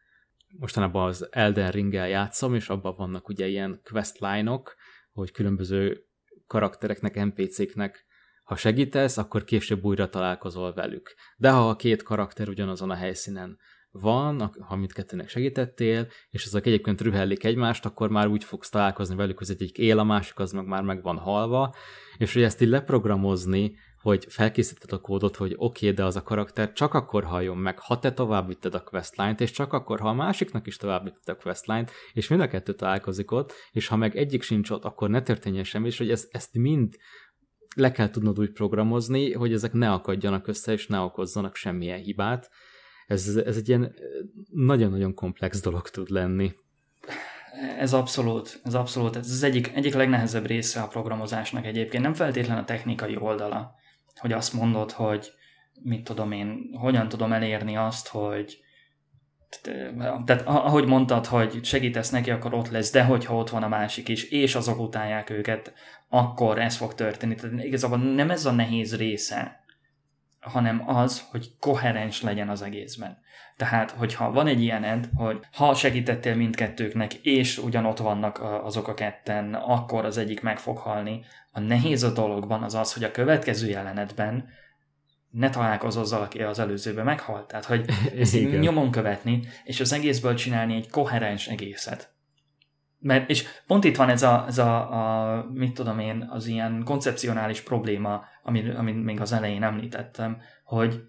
mostanában az Elden Ring-el játszom, és abban vannak ugye ilyen questline-ok, hogy különböző karaktereknek, NPC-knek ha segítesz, akkor később újra találkozol velük. De ha a két karakter ugyanazon a helyszínen van, ha mindkettőnek segítettél, és azok egyébként rühellik egymást, akkor már úgy fogsz találkozni velük, hogy egyik él, a másik az meg már meg van halva, és hogy ezt így leprogramozni, hogy felkészíted a kódot, hogy oké, okay, de az a karakter csak akkor halljon meg, ha te továbbvitted a questline-t, és csak akkor, ha a másiknak is továbbvitted a questline-t, és mind a kettő találkozik ott, és ha meg egyik sincs ott, akkor ne történjen semmi, és hogy ez, ezt mind le kell tudnod úgy programozni, hogy ezek ne akadjanak össze, és ne okozzanak semmilyen hibát. Ez, ez egy ilyen nagyon-nagyon komplex dolog tud lenni. Ez abszolút, ez abszolút, ez az egyik, egyik legnehezebb része a programozásnak egyébként, nem feltétlen a technikai oldala, hogy azt mondod, hogy mit tudom én, hogyan tudom elérni azt, hogy tehát ahogy mondtad, hogy segítesz neki, akkor ott lesz, de hogyha ott van a másik is, és azok utálják őket, akkor ez fog történni. Tehát igazából nem ez a nehéz része hanem az, hogy koherens legyen az egészben. Tehát, hogyha van egy ilyened, hogy ha segítettél mindkettőknek, és ugyanott vannak azok a ketten, akkor az egyik meg fog halni. A nehéz a dologban az az, hogy a következő jelenetben ne találkozz azzal, aki az előzőben meghalt. Tehát, hogy ezt nyomon követni, és az egészből csinálni egy koherens egészet. Mert, és pont itt van ez a, ez a, a mit tudom én, az ilyen koncepcionális probléma, amit, amit még az elején említettem, hogy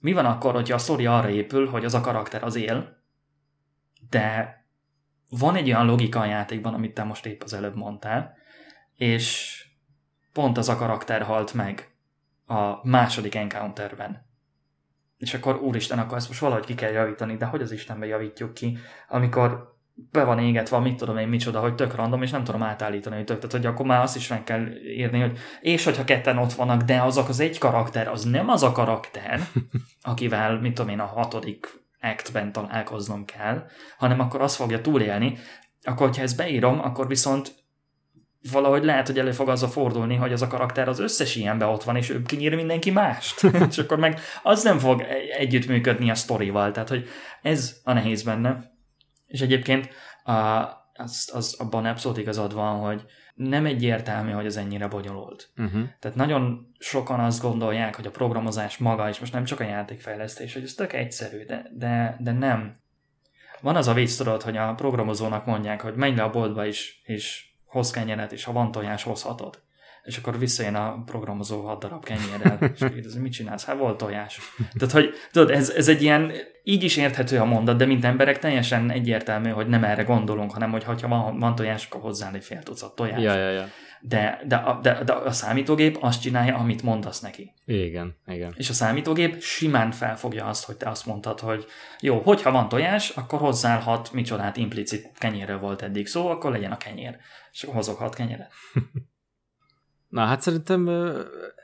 mi van akkor, hogyha a sztori arra épül, hogy az a karakter az él, de van egy olyan logika a játékban, amit te most épp az előbb mondtál, és pont az a karakter halt meg a második encounterben. És akkor úristen, akkor ezt most valahogy ki kell javítani, de hogy az Istenbe javítjuk ki, amikor be van égetve, mit tudom én micsoda, hogy tök random, és nem tudom átállítani, hogy tök, tehát hogy akkor már azt is meg kell írni, hogy és hogyha ketten ott vannak, de azok az egy karakter, az nem az a karakter, akivel, mit tudom én, a hatodik actben találkoznom kell, hanem akkor azt fogja túlélni, akkor hogyha ezt beírom, akkor viszont valahogy lehet, hogy elő fog az a fordulni, hogy az a karakter az összes ilyenben ott van, és ő kinyír mindenki mást. és akkor meg az nem fog együttműködni a sztorival. Tehát, hogy ez a nehéz benne. És egyébként a, az, az abban abszolút igazad van, hogy nem egyértelmű, hogy ez ennyire bonyolult. Uh-huh. Tehát nagyon sokan azt gondolják, hogy a programozás maga, és most nem csak a játékfejlesztés, hogy ez tök egyszerű, de, de, de nem. Van az a vicc, tudod, hogy a programozónak mondják, hogy menj le a boltba is, és hoz kenyeret, és ha van tojás, hozhatod. És akkor visszajön a programozó hat darab kenyérrel, és kérdezi, mit csinálsz? Hát volt tojás. Tehát, hogy tudod, ez, ez egy ilyen, így is érthető a mondat, de mint emberek teljesen egyértelmű, hogy nem erre gondolunk, hanem hogy ha van, van tojás, akkor hozzá egy fél tucat tojás. Ja, ja, ja. De, de, a, de, de a számítógép azt csinálja, amit mondasz neki. Igen, igen. És a számítógép simán felfogja azt, hogy te azt mondtad, hogy jó, hogyha van tojás, akkor hozzál hat, micsodát implicit kenyérről volt eddig szó, akkor legyen a kenyér. És akkor hozok hat kenyeret. Na, hát szerintem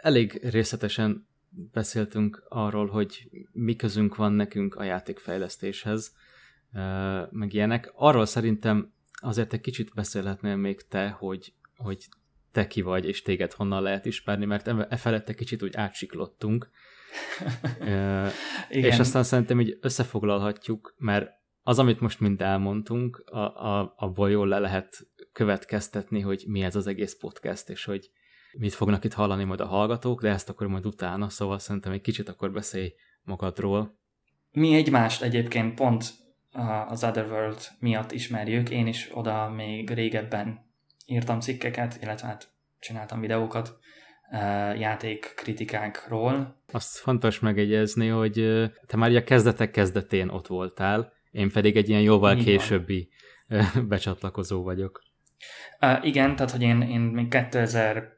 elég részletesen beszéltünk arról, hogy mi közünk van nekünk a játékfejlesztéshez, meg ilyenek. Arról szerintem azért egy kicsit beszélhetnél még te, hogy, hogy te ki vagy, és téged honnan lehet ismerni, mert e felett egy kicsit úgy átsiklottunk. Igen. És aztán szerintem így összefoglalhatjuk, mert az, amit most mind elmondtunk, a, a, abból jól le lehet következtetni, hogy mi ez az egész podcast, és hogy mit fognak itt hallani majd a hallgatók, de ezt akkor majd utána, szóval szerintem egy kicsit akkor beszélj magadról. Mi egymást egyébként pont az Otherworld miatt ismerjük, én is oda még régebben írtam cikkeket, illetve hát csináltam videókat játékkritikákról. Azt fontos megegyezni, hogy te már a kezdetek kezdetén ott voltál, én pedig egy ilyen jóval Így későbbi van. becsatlakozó vagyok. Uh, igen, tehát hogy én, én még 2000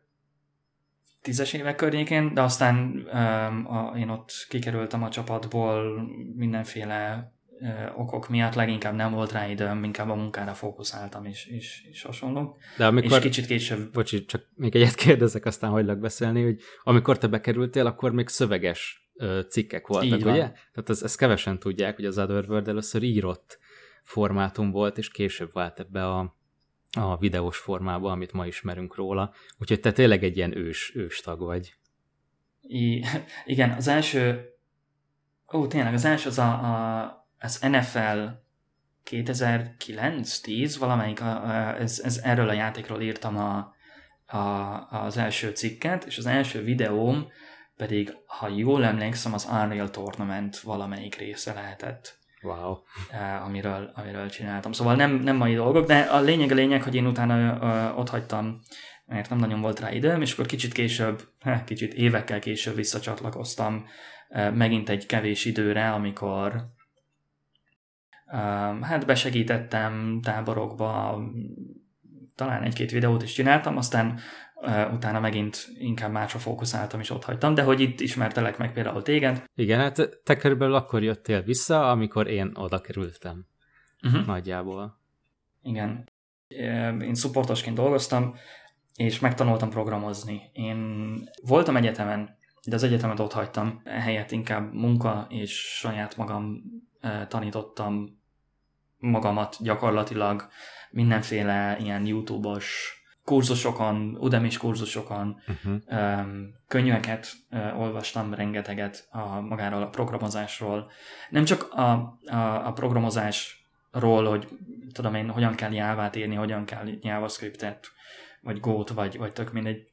tízes évek környékén, de aztán um, a, én ott kikerültem a csapatból mindenféle uh, okok miatt, leginkább nem volt rá időm, inkább a munkára fókuszáltam és, és, és hasonló. De amikor, és kicsit később... Bocsi, csak még egyet kérdezek, aztán hagylak beszélni, hogy amikor te bekerültél, akkor még szöveges uh, cikkek voltak, ugye? Tehát ez, ezt kevesen tudják, hogy az Otherworld először írott formátum volt, és később vált ebbe a a videós formában, amit ma ismerünk róla. Úgyhogy te tényleg egy ilyen ős, ős tag vagy. I, igen, az első, ó, tényleg, az első az a, a az NFL 2009-10, valamelyik, a, a, ez, ez, erről a játékról írtam a, a, az első cikket, és az első videóm pedig, ha jól emlékszem, az Unreal Tournament valamelyik része lehetett. Wow. Eh, amiről, amiről csináltam. Szóval nem, nem mai dolgok, de a lényeg a lényeg, hogy én utána uh, ott hagytam, mert nem nagyon volt rá időm, és akkor kicsit később, kicsit évekkel később visszacsatlakoztam uh, megint egy kevés időre, amikor uh, hát besegítettem táborokba, talán egy-két videót is csináltam, aztán Uh, utána megint inkább másra fókuszáltam, és ott hagytam, de hogy itt ismertelek meg például téged. Igen, hát te körülbelül akkor jöttél vissza, amikor én oda kerültem. Uh-huh. Nagyjából. Igen. Én supportosként dolgoztam, és megtanultam programozni. Én voltam egyetemen, de az egyetemet ott hagytam, ehelyett inkább munka és saját magam tanítottam magamat gyakorlatilag mindenféle ilyen YouTube-os kurzusokon, udemy kurzusokon, uh-huh. um, könyveket olvastam rengeteget a, magáról a programozásról. Nem csak a, a, a programozásról, hogy tudom én, hogyan kell jávát írni, hogyan kell JavaScriptet, vagy Go-t, vagy, vagy tök mindegy,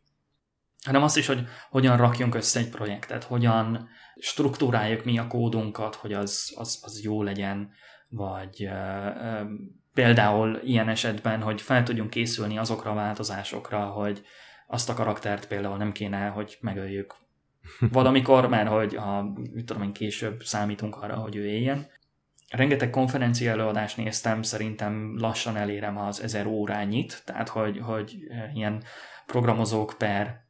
hanem azt is, hogy hogyan rakjunk össze egy projektet, hogyan struktúráljuk mi a kódunkat, hogy az, az, az jó legyen, vagy például ilyen esetben, hogy fel tudjunk készülni azokra a változásokra, hogy azt a karaktert például nem kéne, hogy megöljük valamikor, mert hogy a, mit tudom én, később számítunk arra, hogy ő éljen. Rengeteg konferencia előadást néztem, szerintem lassan elérem az ezer órányit, tehát hogy, hogy ilyen programozók per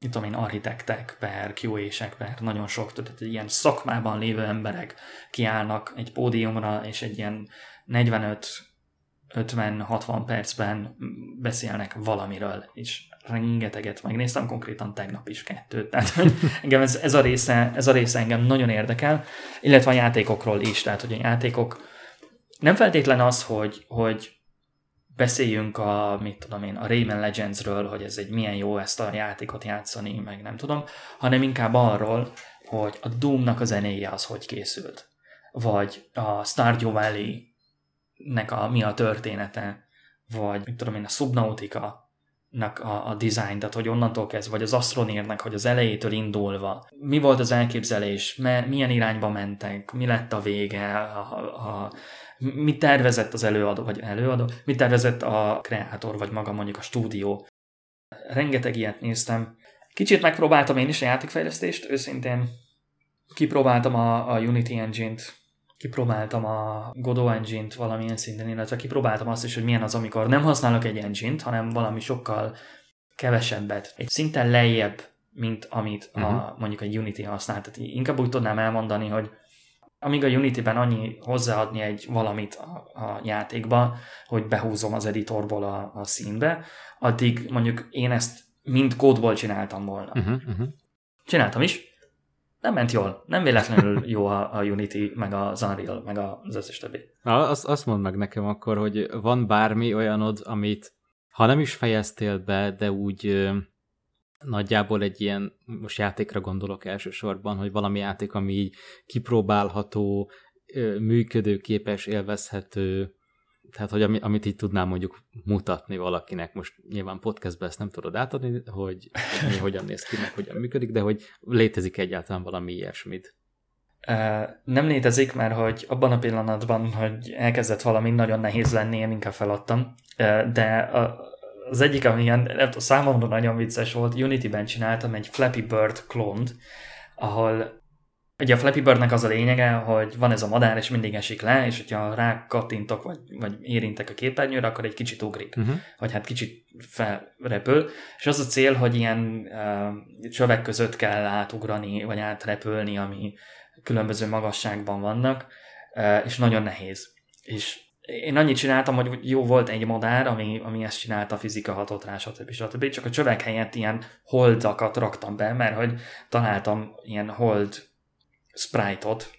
mit tudom én, architektek, per QA-sek, per nagyon sok, tehát ilyen szakmában lévő emberek kiállnak egy pódiumra, és egy ilyen 45 50-60 percben beszélnek valamiről, és rengeteget megnéztem, konkrétan tegnap is kettőt, tehát hogy engem ez, ez, a része, ez a része engem nagyon érdekel, illetve a játékokról is, tehát hogy a játékok nem feltétlen az, hogy, hogy beszéljünk a, mit tudom én, a Rayman Legendsről, hogy ez egy milyen jó ezt a játékot játszani, meg nem tudom, hanem inkább arról, hogy a Doomnak a zenéje az hogy készült. Vagy a Stardew Valley-nek a, mi a története, vagy mit tudom én, a Subnautica nak a, a design, tehát hogy onnantól kezdve, vagy az Astronérnek, hogy az elejétől indulva, mi volt az elképzelés, me, milyen irányba mentek, mi lett a vége, a, a, mit tervezett az előadó, vagy előadó, mit tervezett a kreátor, vagy maga mondjuk a stúdió. Rengeteg ilyet néztem. Kicsit megpróbáltam én is a játékfejlesztést, őszintén. Kipróbáltam a, a Unity Engine-t, kipróbáltam a Godot Engine-t valamilyen szinten, illetve kipróbáltam azt is, hogy milyen az, amikor nem használok egy engine-t, hanem valami sokkal kevesebbet, egy szinten lejjebb, mint amit uh-huh. a, mhm. mondjuk egy Unity használ. Tehát inkább úgy tudnám elmondani, hogy amíg a Unity-ben annyi hozzáadni egy valamit a, a játékba, hogy behúzom az editorból a, a színbe, addig mondjuk én ezt mind kódból csináltam volna. Uh-huh, uh-huh. Csináltam is, nem ment jól. Nem véletlenül jó a, a Unity, meg az Unreal, meg az összes többi. Na, azt, azt mondd meg nekem akkor, hogy van bármi olyanod, amit ha nem is fejeztél be, de úgy nagyjából egy ilyen, most játékra gondolok elsősorban, hogy valami játék, ami így kipróbálható, működőképes, élvezhető, tehát hogy amit így tudnám mondjuk mutatni valakinek, most nyilván podcastben ezt nem tudod átadni, hogy mi hogyan néz ki, meg hogyan működik, de hogy létezik egyáltalán valami ilyesmit. Nem létezik, mert hogy abban a pillanatban, hogy elkezdett valami nagyon nehéz lenni, én inkább feladtam, de az egyik, ami ilyen, nem számomra nagyon vicces volt, Unity-ben csináltam egy Flappy Bird klont, ahol ugye a Flappy Birdnek az a lényege, hogy van ez a madár, és mindig esik le, és hogyha rá kattintok, vagy, vagy érintek a képernyőre, akkor egy kicsit ugrik, uh-huh. vagy hát kicsit felrepül, és az a cél, hogy ilyen uh, csövek között kell átugrani, vagy átrepülni, ami különböző magasságban vannak, uh, és nagyon nehéz. És én annyit csináltam, hogy jó volt egy madár, ami, ami ezt csinálta, a fizika hatott rá, stb. stb. Csak a csövek helyett ilyen holdakat raktam be, mert hogy találtam ilyen hold sprite-ot,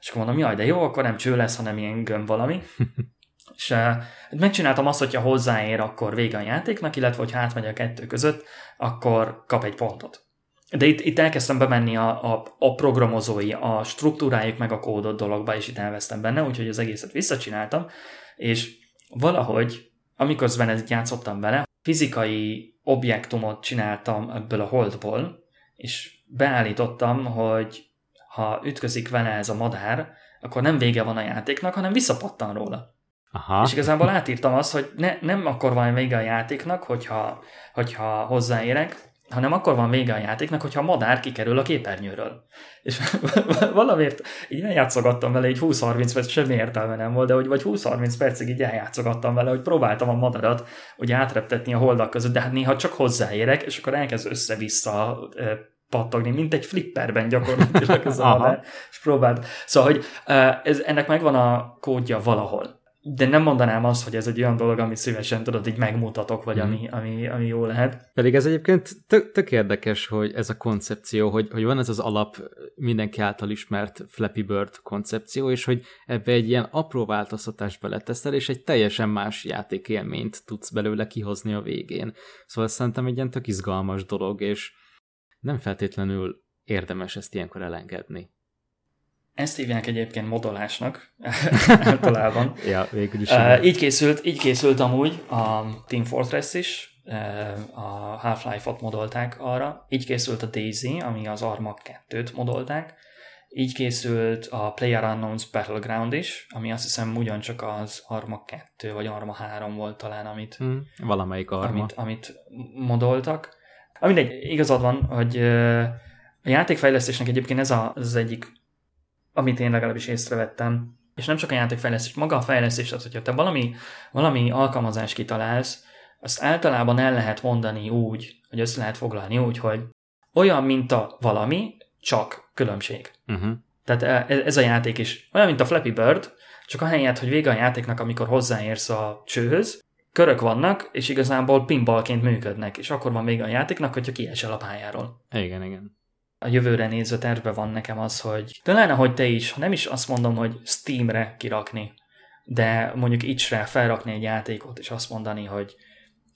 és akkor mondom, jaj, de jó, akkor nem cső lesz, hanem ilyen gömb valami. és uh, megcsináltam azt, hogyha hozzáér, akkor vége a játéknak, illetve hogy átmegy a kettő között, akkor kap egy pontot. De itt, itt elkezdtem bemenni a, a, a programozói, a struktúrájuk meg a kódot dologba, és itt elvesztem benne, úgyhogy az egészet visszacsináltam, és valahogy, amiközben ezt játszottam vele, fizikai objektumot csináltam ebből a holdból, és beállítottam, hogy ha ütközik vele ez a madár, akkor nem vége van a játéknak, hanem visszapattan róla. Aha. És igazából átírtam azt, hogy ne, nem akkor van vége a játéknak, hogyha, hogyha hozzáérek, hanem akkor van vége a játéknak, hogyha a madár kikerül a képernyőről. És valamiért így eljátszogattam vele, egy 20-30 perc, semmi értelme nem volt, de hogy vagy 20-30 percig így eljátszogattam vele, hogy próbáltam a madarat hogy átreptetni a holdak között, de hát néha csak hozzáérek, és akkor elkezd össze-vissza pattogni, mint egy flipperben gyakorlatilag ez a és próbált. Szóval, hogy ez, ennek megvan a kódja valahol de nem mondanám azt, hogy ez egy olyan dolog, amit szívesen tudod, így megmutatok, vagy hmm. ami, ami, ami jó lehet. Pedig ez egyébként tök, tök érdekes, hogy ez a koncepció, hogy, hogy van ez az alap mindenki által ismert Flappy Bird koncepció, és hogy ebbe egy ilyen apró változtatást beleteszel, és egy teljesen más játékélményt tudsz belőle kihozni a végén. Szóval szerintem egy ilyen tök izgalmas dolog, és nem feltétlenül érdemes ezt ilyenkor elengedni. Ezt hívják egyébként modolásnak általában. ja, végül is. Uh, így, készült, így készült amúgy a Team Fortress is, uh, a Half-Life-ot modolták arra, így készült a Daisy, ami az Arma 2-t modolták, így készült a PlayerUnknown's Battleground is, ami azt hiszem ugyancsak az Arma 2 vagy Arma 3 volt talán, amit, hmm, valamelyik Arma. Amit, amit modoltak. Mindegy, igazad van, hogy a játékfejlesztésnek egyébként ez a, az egyik amit én legalábbis észrevettem, és nem csak a játékfejlesztés, maga a fejlesztés, az, hogyha te valami, valami alkalmazást kitalálsz, azt általában el lehet mondani úgy, hogy össze lehet foglalni úgy, hogy olyan, mint a valami, csak különbség. Uh-huh. Tehát e, e, ez a játék is olyan, mint a Flappy Bird, csak a helyet, hogy vége a játéknak, amikor hozzáérsz a csőhöz, körök vannak, és igazából pinballként működnek, és akkor van vége a játéknak, hogyha kiesel a pályáról. Igen, igen a jövőre nézve tervbe van nekem az, hogy talán ahogy te is, nem is azt mondom, hogy Steamre kirakni, de mondjuk itch felrakni egy játékot, és azt mondani, hogy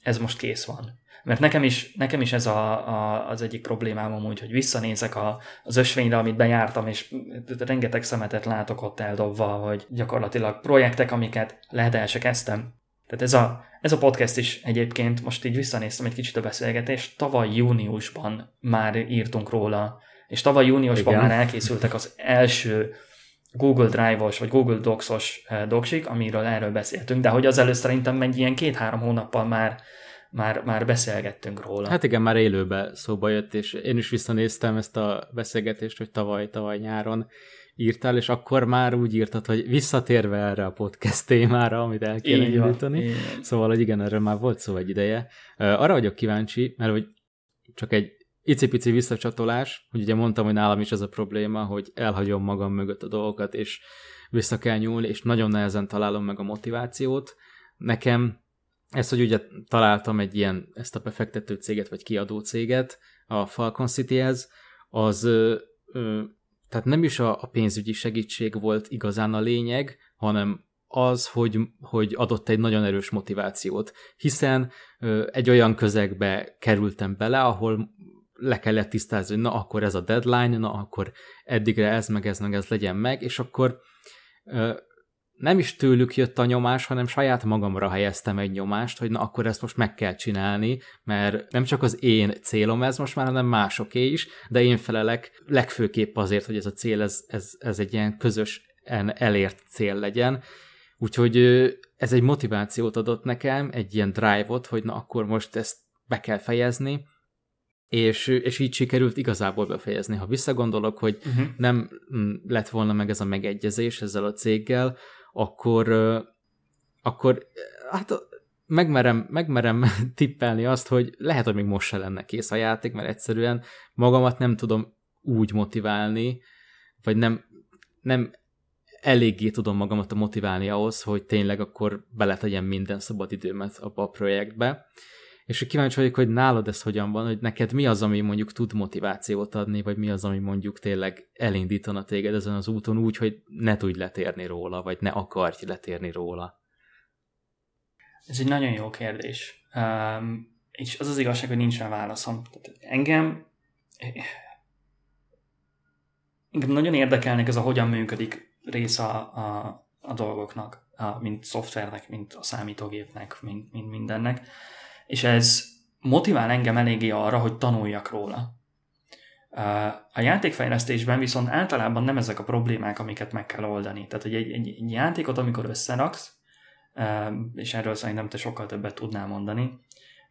ez most kész van. Mert nekem is, nekem is ez a, a, az egyik problémám amúgy, hogy visszanézek a, az ösvényre, amit bejártam, és rengeteg szemetet látok ott eldobva, hogy gyakorlatilag projektek, amiket lehet el se kezdtem. Tehát ez a, ez a podcast is egyébként, most így visszanéztem egy kicsit a beszélgetést, tavaly júniusban már írtunk róla, és tavaly júniusban Igen. már elkészültek az első Google Drive-os vagy Google Docs-os eh, doksik, amiről erről beszéltünk, de hogy az előtt szerintem egy ilyen két-három hónappal már, már, már beszélgettünk róla. Hát igen, már élőbe szóba jött, és én is visszanéztem ezt a beszélgetést, hogy tavaly, tavaly nyáron írtál, és akkor már úgy írtad, hogy visszatérve erre a podcast témára, amit el kéne így indítani. Van, szóval, hogy igen, erről már volt szó egy ideje. Arra vagyok kíváncsi, mert hogy csak egy icipici visszacsatolás, hogy ugye mondtam, hogy nálam is ez a probléma, hogy elhagyom magam mögött a dolgokat, és vissza kell nyúlni, és nagyon nehezen találom meg a motivációt. Nekem ez, hogy ugye találtam egy ilyen, ezt a befektető céget, vagy kiadó céget a Falcon City-hez, az ö, ö, tehát nem is a, a pénzügyi segítség volt igazán a lényeg, hanem az, hogy, hogy adott egy nagyon erős motivációt, hiszen ö, egy olyan közegbe kerültem bele, ahol le kellett tisztázni, hogy na akkor ez a deadline, na akkor eddigre ez meg ez meg ez legyen meg, és akkor ö, nem is tőlük jött a nyomás, hanem saját magamra helyeztem egy nyomást, hogy na akkor ezt most meg kell csinálni, mert nem csak az én célom ez most már, hanem másoké is, de én felelek legfőképp azért, hogy ez a cél, ez, ez, ez egy ilyen közös elért cél legyen. Úgyhogy ez egy motivációt adott nekem, egy ilyen drive-ot, hogy na akkor most ezt be kell fejezni, és, és így sikerült igazából befejezni. Ha visszagondolok, hogy uh-huh. nem mm, lett volna meg ez a megegyezés ezzel a céggel, akkor, akkor hát megmerem, megmerem tippelni azt, hogy lehet, hogy még most se lenne kész a játék, mert egyszerűen magamat nem tudom úgy motiválni, vagy nem, nem eléggé tudom magamat motiválni ahhoz, hogy tényleg akkor beletegyem minden szabad időmet abba a projektbe. És kíváncsi vagyok, hogy nálad ez hogyan van, hogy neked mi az, ami mondjuk tud motivációt adni, vagy mi az, ami mondjuk tényleg elindítana téged ezen az úton úgy, hogy ne tudj letérni róla, vagy ne akarj letérni róla? Ez egy nagyon jó kérdés. Um, és az az igazság, hogy nincs rá válaszom. Tehát engem engem nagyon érdekelnek ez a hogyan működik része a, a, a dolgoknak, a, mint szoftvernek, mint a számítógépnek, mint, mint mindennek és ez motivál engem eléggé arra, hogy tanuljak róla. A játékfejlesztésben viszont általában nem ezek a problémák, amiket meg kell oldani. Tehát, hogy egy, egy, egy játékot, amikor összeraksz, és erről szerintem te sokkal többet tudnál mondani,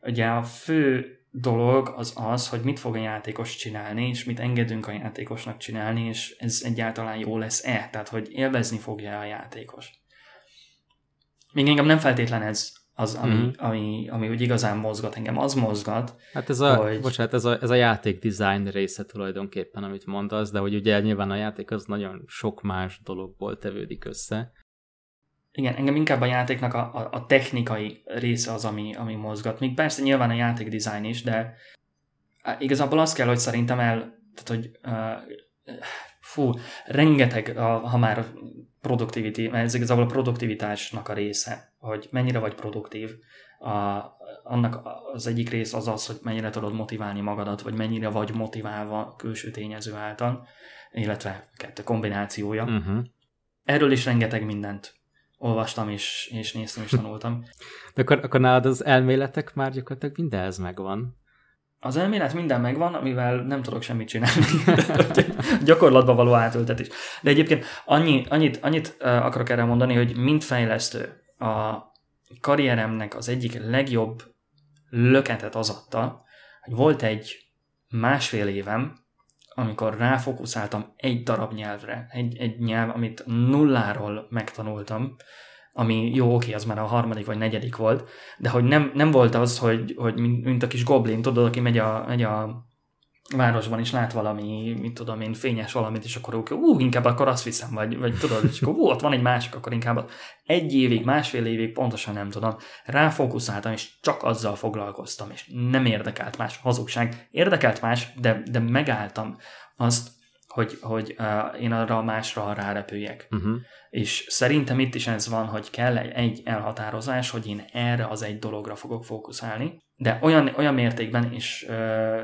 ugye a fő dolog az az, hogy mit fog a játékos csinálni, és mit engedünk a játékosnak csinálni, és ez egyáltalán jó lesz-e, tehát hogy élvezni fogja a játékos. Még engem nem feltétlen ez az, ami, mm. ami, ami úgy igazán mozgat engem, az mozgat. Hát ez a, hogy... bocsánat, ez a, ez a játék design része tulajdonképpen, amit mondasz, de hogy ugye nyilván a játék az nagyon sok más dologból tevődik össze. igen, engem inkább a játéknak a, a, a technikai része az, ami, ami mozgat. Még persze nyilván a játék design is, de igazából azt kell, hogy szerintem el, tehát hogy uh, fú, rengeteg, ha már produktivity, mert ez igazából a produktivitásnak a része, hogy mennyire vagy produktív. A, annak az egyik rész az az, hogy mennyire tudod motiválni magadat, vagy mennyire vagy motiválva külső tényező által, illetve kettő kombinációja. Uh-huh. Erről is rengeteg mindent olvastam, és, és néztem, és tanultam. De akkor, akkor nálad az elméletek már gyakorlatilag mindenhez megvan. Az elmélet minden megvan, amivel nem tudok semmit csinálni. Gyakorlatban való átültetés. De egyébként annyi, annyit, annyit akarok erre mondani, hogy mint fejlesztő a karrieremnek az egyik legjobb löketet az adta, hogy volt egy másfél évem, amikor ráfokuszáltam egy darab nyelvre, egy, egy nyelv, amit nulláról megtanultam, ami jó, oké, az már a harmadik vagy negyedik volt, de hogy nem, nem volt az, hogy, hogy mint, mint a kis goblin, tudod, aki megy a, megy a városban is lát valami, mit tudom én, fényes valamit, és akkor úgy, ú, inkább akkor azt viszem, vagy, vagy tudod, és akkor ú, ott van egy másik, akkor inkább egy évig, másfél évig, pontosan nem tudom, ráfókuszáltam, és csak azzal foglalkoztam, és nem érdekelt más hazugság. Érdekelt más, de, de megálltam azt, hogy, hogy uh, én arra a másra rárepüljek. Uh-huh. És szerintem itt is ez van, hogy kell egy, elhatározás, hogy én erre az egy dologra fogok fókuszálni, de olyan, olyan mértékben is uh,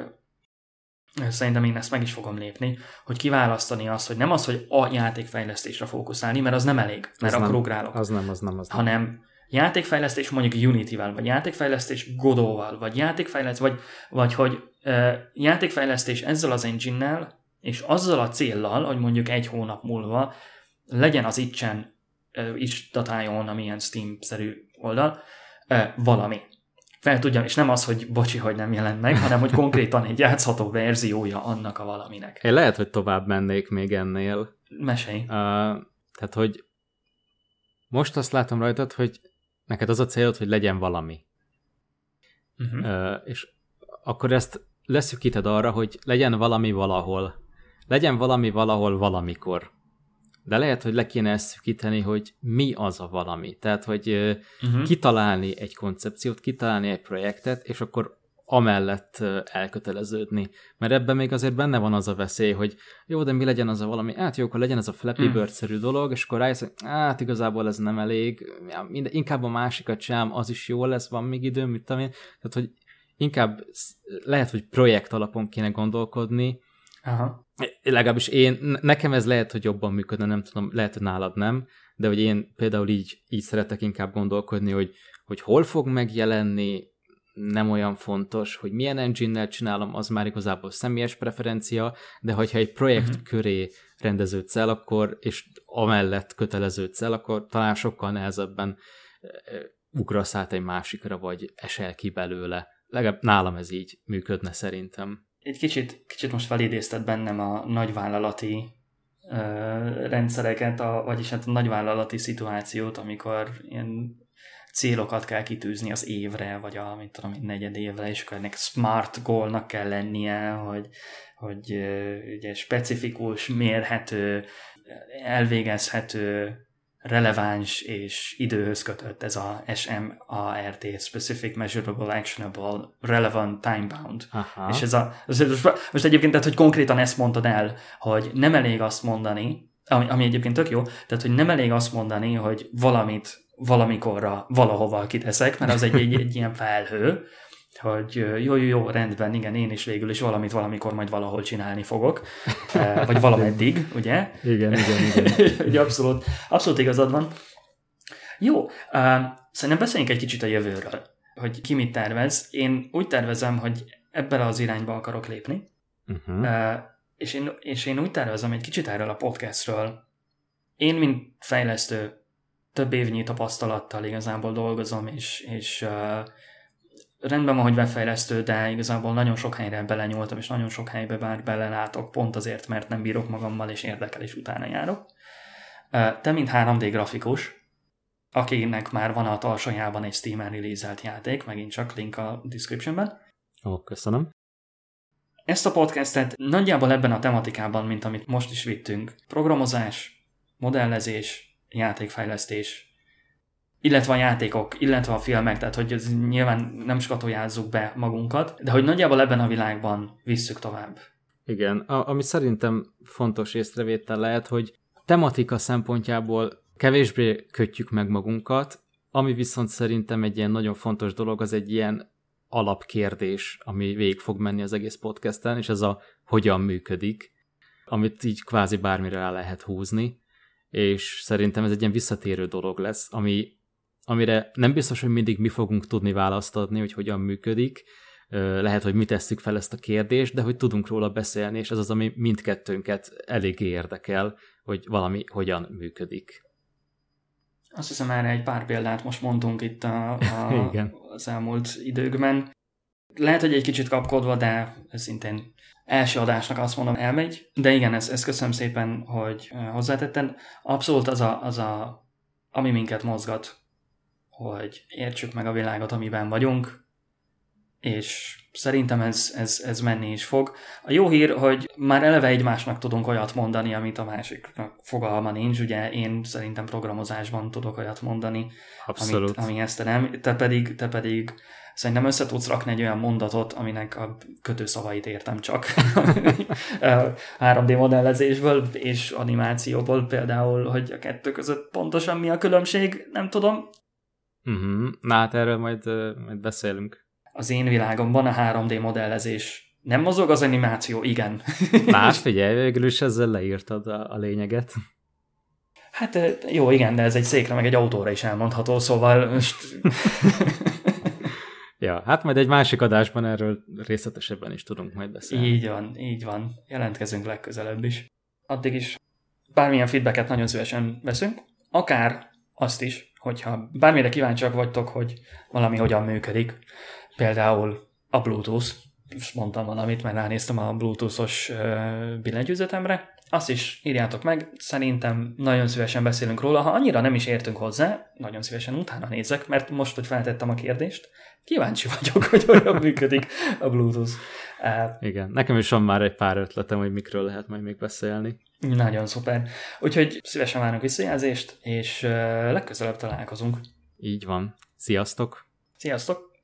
szerintem én ezt meg is fogom lépni, hogy kiválasztani azt, hogy nem az, hogy a játékfejlesztésre fókuszálni, mert az nem elég, mert az akkor nem, ugrálok. Az nem, az nem, az nem. Hanem játékfejlesztés mondjuk Unity-vel, vagy játékfejlesztés Godot-val, vagy játékfejlesztés, vagy, vagy hogy uh, játékfejlesztés ezzel az engine-nel, és azzal a céllal, hogy mondjuk egy hónap múlva legyen az ittsen uh, datáljon, amilyen Steam-szerű oldal, uh, valami fel tudjam, és nem az, hogy bocsi, hogy nem jelent meg, hanem hogy konkrétan egy játszható verziója annak a valaminek. Én lehet, hogy tovább mennék még ennél. Mesélj. Uh, tehát, hogy most azt látom rajtad, hogy neked az a célod, hogy legyen valami. Uh-huh. Uh, és akkor ezt leszűkíted arra, hogy legyen valami valahol. Legyen valami valahol valamikor de lehet, hogy le kéne ezt szűkíteni, hogy mi az a valami. Tehát, hogy uh-huh. kitalálni egy koncepciót, kitalálni egy projektet, és akkor amellett elköteleződni. Mert ebben még azért benne van az a veszély, hogy jó, de mi legyen az a valami, hát jó, akkor legyen az a Flappy mm. Bird-szerű dolog, és akkor rájössz, hogy hát igazából ez nem elég, minden, inkább a másikat sem, az is jó lesz, van még időm, mit tudom én. Tehát, hogy inkább lehet, hogy projekt alapon kéne gondolkodni, Aha. Legalábbis én, nekem ez lehet, hogy jobban működne, nem tudom, lehet, hogy nálad nem, de hogy én például így, így szeretek inkább gondolkodni, hogy, hogy hol fog megjelenni, nem olyan fontos, hogy milyen engine-nel csinálom, az már igazából személyes preferencia, de hogyha egy projekt uh-huh. köré rendeződsz el, akkor, és amellett köteleződsz el, akkor talán sokkal nehezebben ugrasz át egy másikra, vagy esel ki belőle. Legalább nálam ez így működne szerintem egy kicsit, kicsit most felidézted bennem a nagyvállalati ö, rendszereket, a, vagyis hát a nagyvállalati szituációt, amikor ilyen célokat kell kitűzni az évre, vagy a, mit tudom, negyed évre, és akkor ennek smart goalnak kell lennie, hogy, hogy ugye specifikus, mérhető, elvégezhető releváns és időhöz kötött ez a SMART, Specific Measurable Actionable Relevant Time Bound. Aha. És ez a, most egyébként, tehát, hogy konkrétan ezt mondtad el, hogy nem elég azt mondani, ami, ami egyébként tök jó, tehát, hogy nem elég azt mondani, hogy valamit valamikorra valahova kiteszek, mert az egy, egy, egy ilyen felhő, hogy jó, jó, jó, rendben, igen, én is végül is valamit valamikor majd valahol csinálni fogok, vagy valameddig, ugye? Igen, igen, igen. ugye abszolút, abszolút igazad van. Jó, uh, szerintem beszéljünk egy kicsit a jövőről, hogy ki mit tervez. Én úgy tervezem, hogy ebben az irányba akarok lépni, uh-huh. uh, és, én, és én úgy tervezem egy kicsit erről a podcastről. Én, mint fejlesztő, több évnyi tapasztalattal igazából dolgozom, és, és uh, rendben van, hogy webfejlesztő, de igazából nagyon sok helyre belenyúltam, és nagyon sok helybe már belelátok, pont azért, mert nem bírok magammal, és érdekel, és utána járok. Te, mint 3D grafikus, akinek már van a tarsajában egy Steam-en release játék, megint csak link a descriptionben. Ó, köszönöm. Ezt a podcastet nagyjából ebben a tematikában, mint amit most is vittünk, programozás, modellezés, játékfejlesztés, illetve a játékok, illetve a filmek, tehát hogy ez nyilván nem skatojázzuk be magunkat, de hogy nagyjából ebben a világban visszük tovább. Igen, a, ami szerintem fontos észrevétel lehet, hogy tematika szempontjából kevésbé kötjük meg magunkat, ami viszont szerintem egy ilyen nagyon fontos dolog, az egy ilyen alapkérdés, ami végig fog menni az egész podcasten, és ez a hogyan működik, amit így kvázi bármire rá lehet húzni, és szerintem ez egy ilyen visszatérő dolog lesz, ami, amire nem biztos, hogy mindig mi fogunk tudni választ adni, hogy hogyan működik, lehet, hogy mi tesszük fel ezt a kérdést, de hogy tudunk róla beszélni, és ez az, ami mindkettőnket eléggé érdekel, hogy valami hogyan működik. Azt hiszem már egy pár példát most mondtunk itt a, a, Igen. az elmúlt időkben. Lehet, hogy egy kicsit kapkodva, de szintén első adásnak azt mondom elmegy. De igen, ezt, ezt köszönöm szépen, hogy hozzátetted. Abszolút az a, az a, ami minket mozgat, hogy értsük meg a világot, amiben vagyunk, és szerintem ez, ez, ez menni is fog. A jó hír, hogy már eleve egymásnak tudunk olyat mondani, amit a másiknak fogalma nincs. Ugye én szerintem programozásban tudok olyat mondani, Abszolút. Amit, ami ezt nem. Te pedig, te pedig szerintem össze tudsz rakni egy olyan mondatot, aminek a kötőszavait értem csak 3D modellezésből és animációból például, hogy a kettő között pontosan mi a különbség, nem tudom. Uh-huh. Na hát erről majd, majd beszélünk az én világomban a 3D modellezés nem mozog, az animáció igen. Más, figyelj, végül is ezzel leírtad a, a lényeget. Hát jó, igen, de ez egy székre, meg egy autóra is elmondható, szóval most... ja, hát majd egy másik adásban erről részletesebben is tudunk majd beszélni. Így van, így van. Jelentkezünk legközelebb is. Addig is bármilyen feedbacket nagyon szívesen veszünk, akár azt is, hogyha bármire kíváncsiak vagytok, hogy valami hogyan működik, Például a Bluetooth, most mondtam valamit, mert ránéztem a Bluetooth-os billentyűzetemre, azt is írjátok meg, szerintem nagyon szívesen beszélünk róla, ha annyira nem is értünk hozzá, nagyon szívesen utána nézek, mert most, hogy feltettem a kérdést, kíváncsi vagyok, hogy hogyan működik a Bluetooth. Igen, nekem is van már egy pár ötletem, hogy mikről lehet majd még beszélni. Nagyon szuper. Úgyhogy szívesen várunk visszajelzést, és legközelebb találkozunk. Így van. Sziasztok! Sziasztok!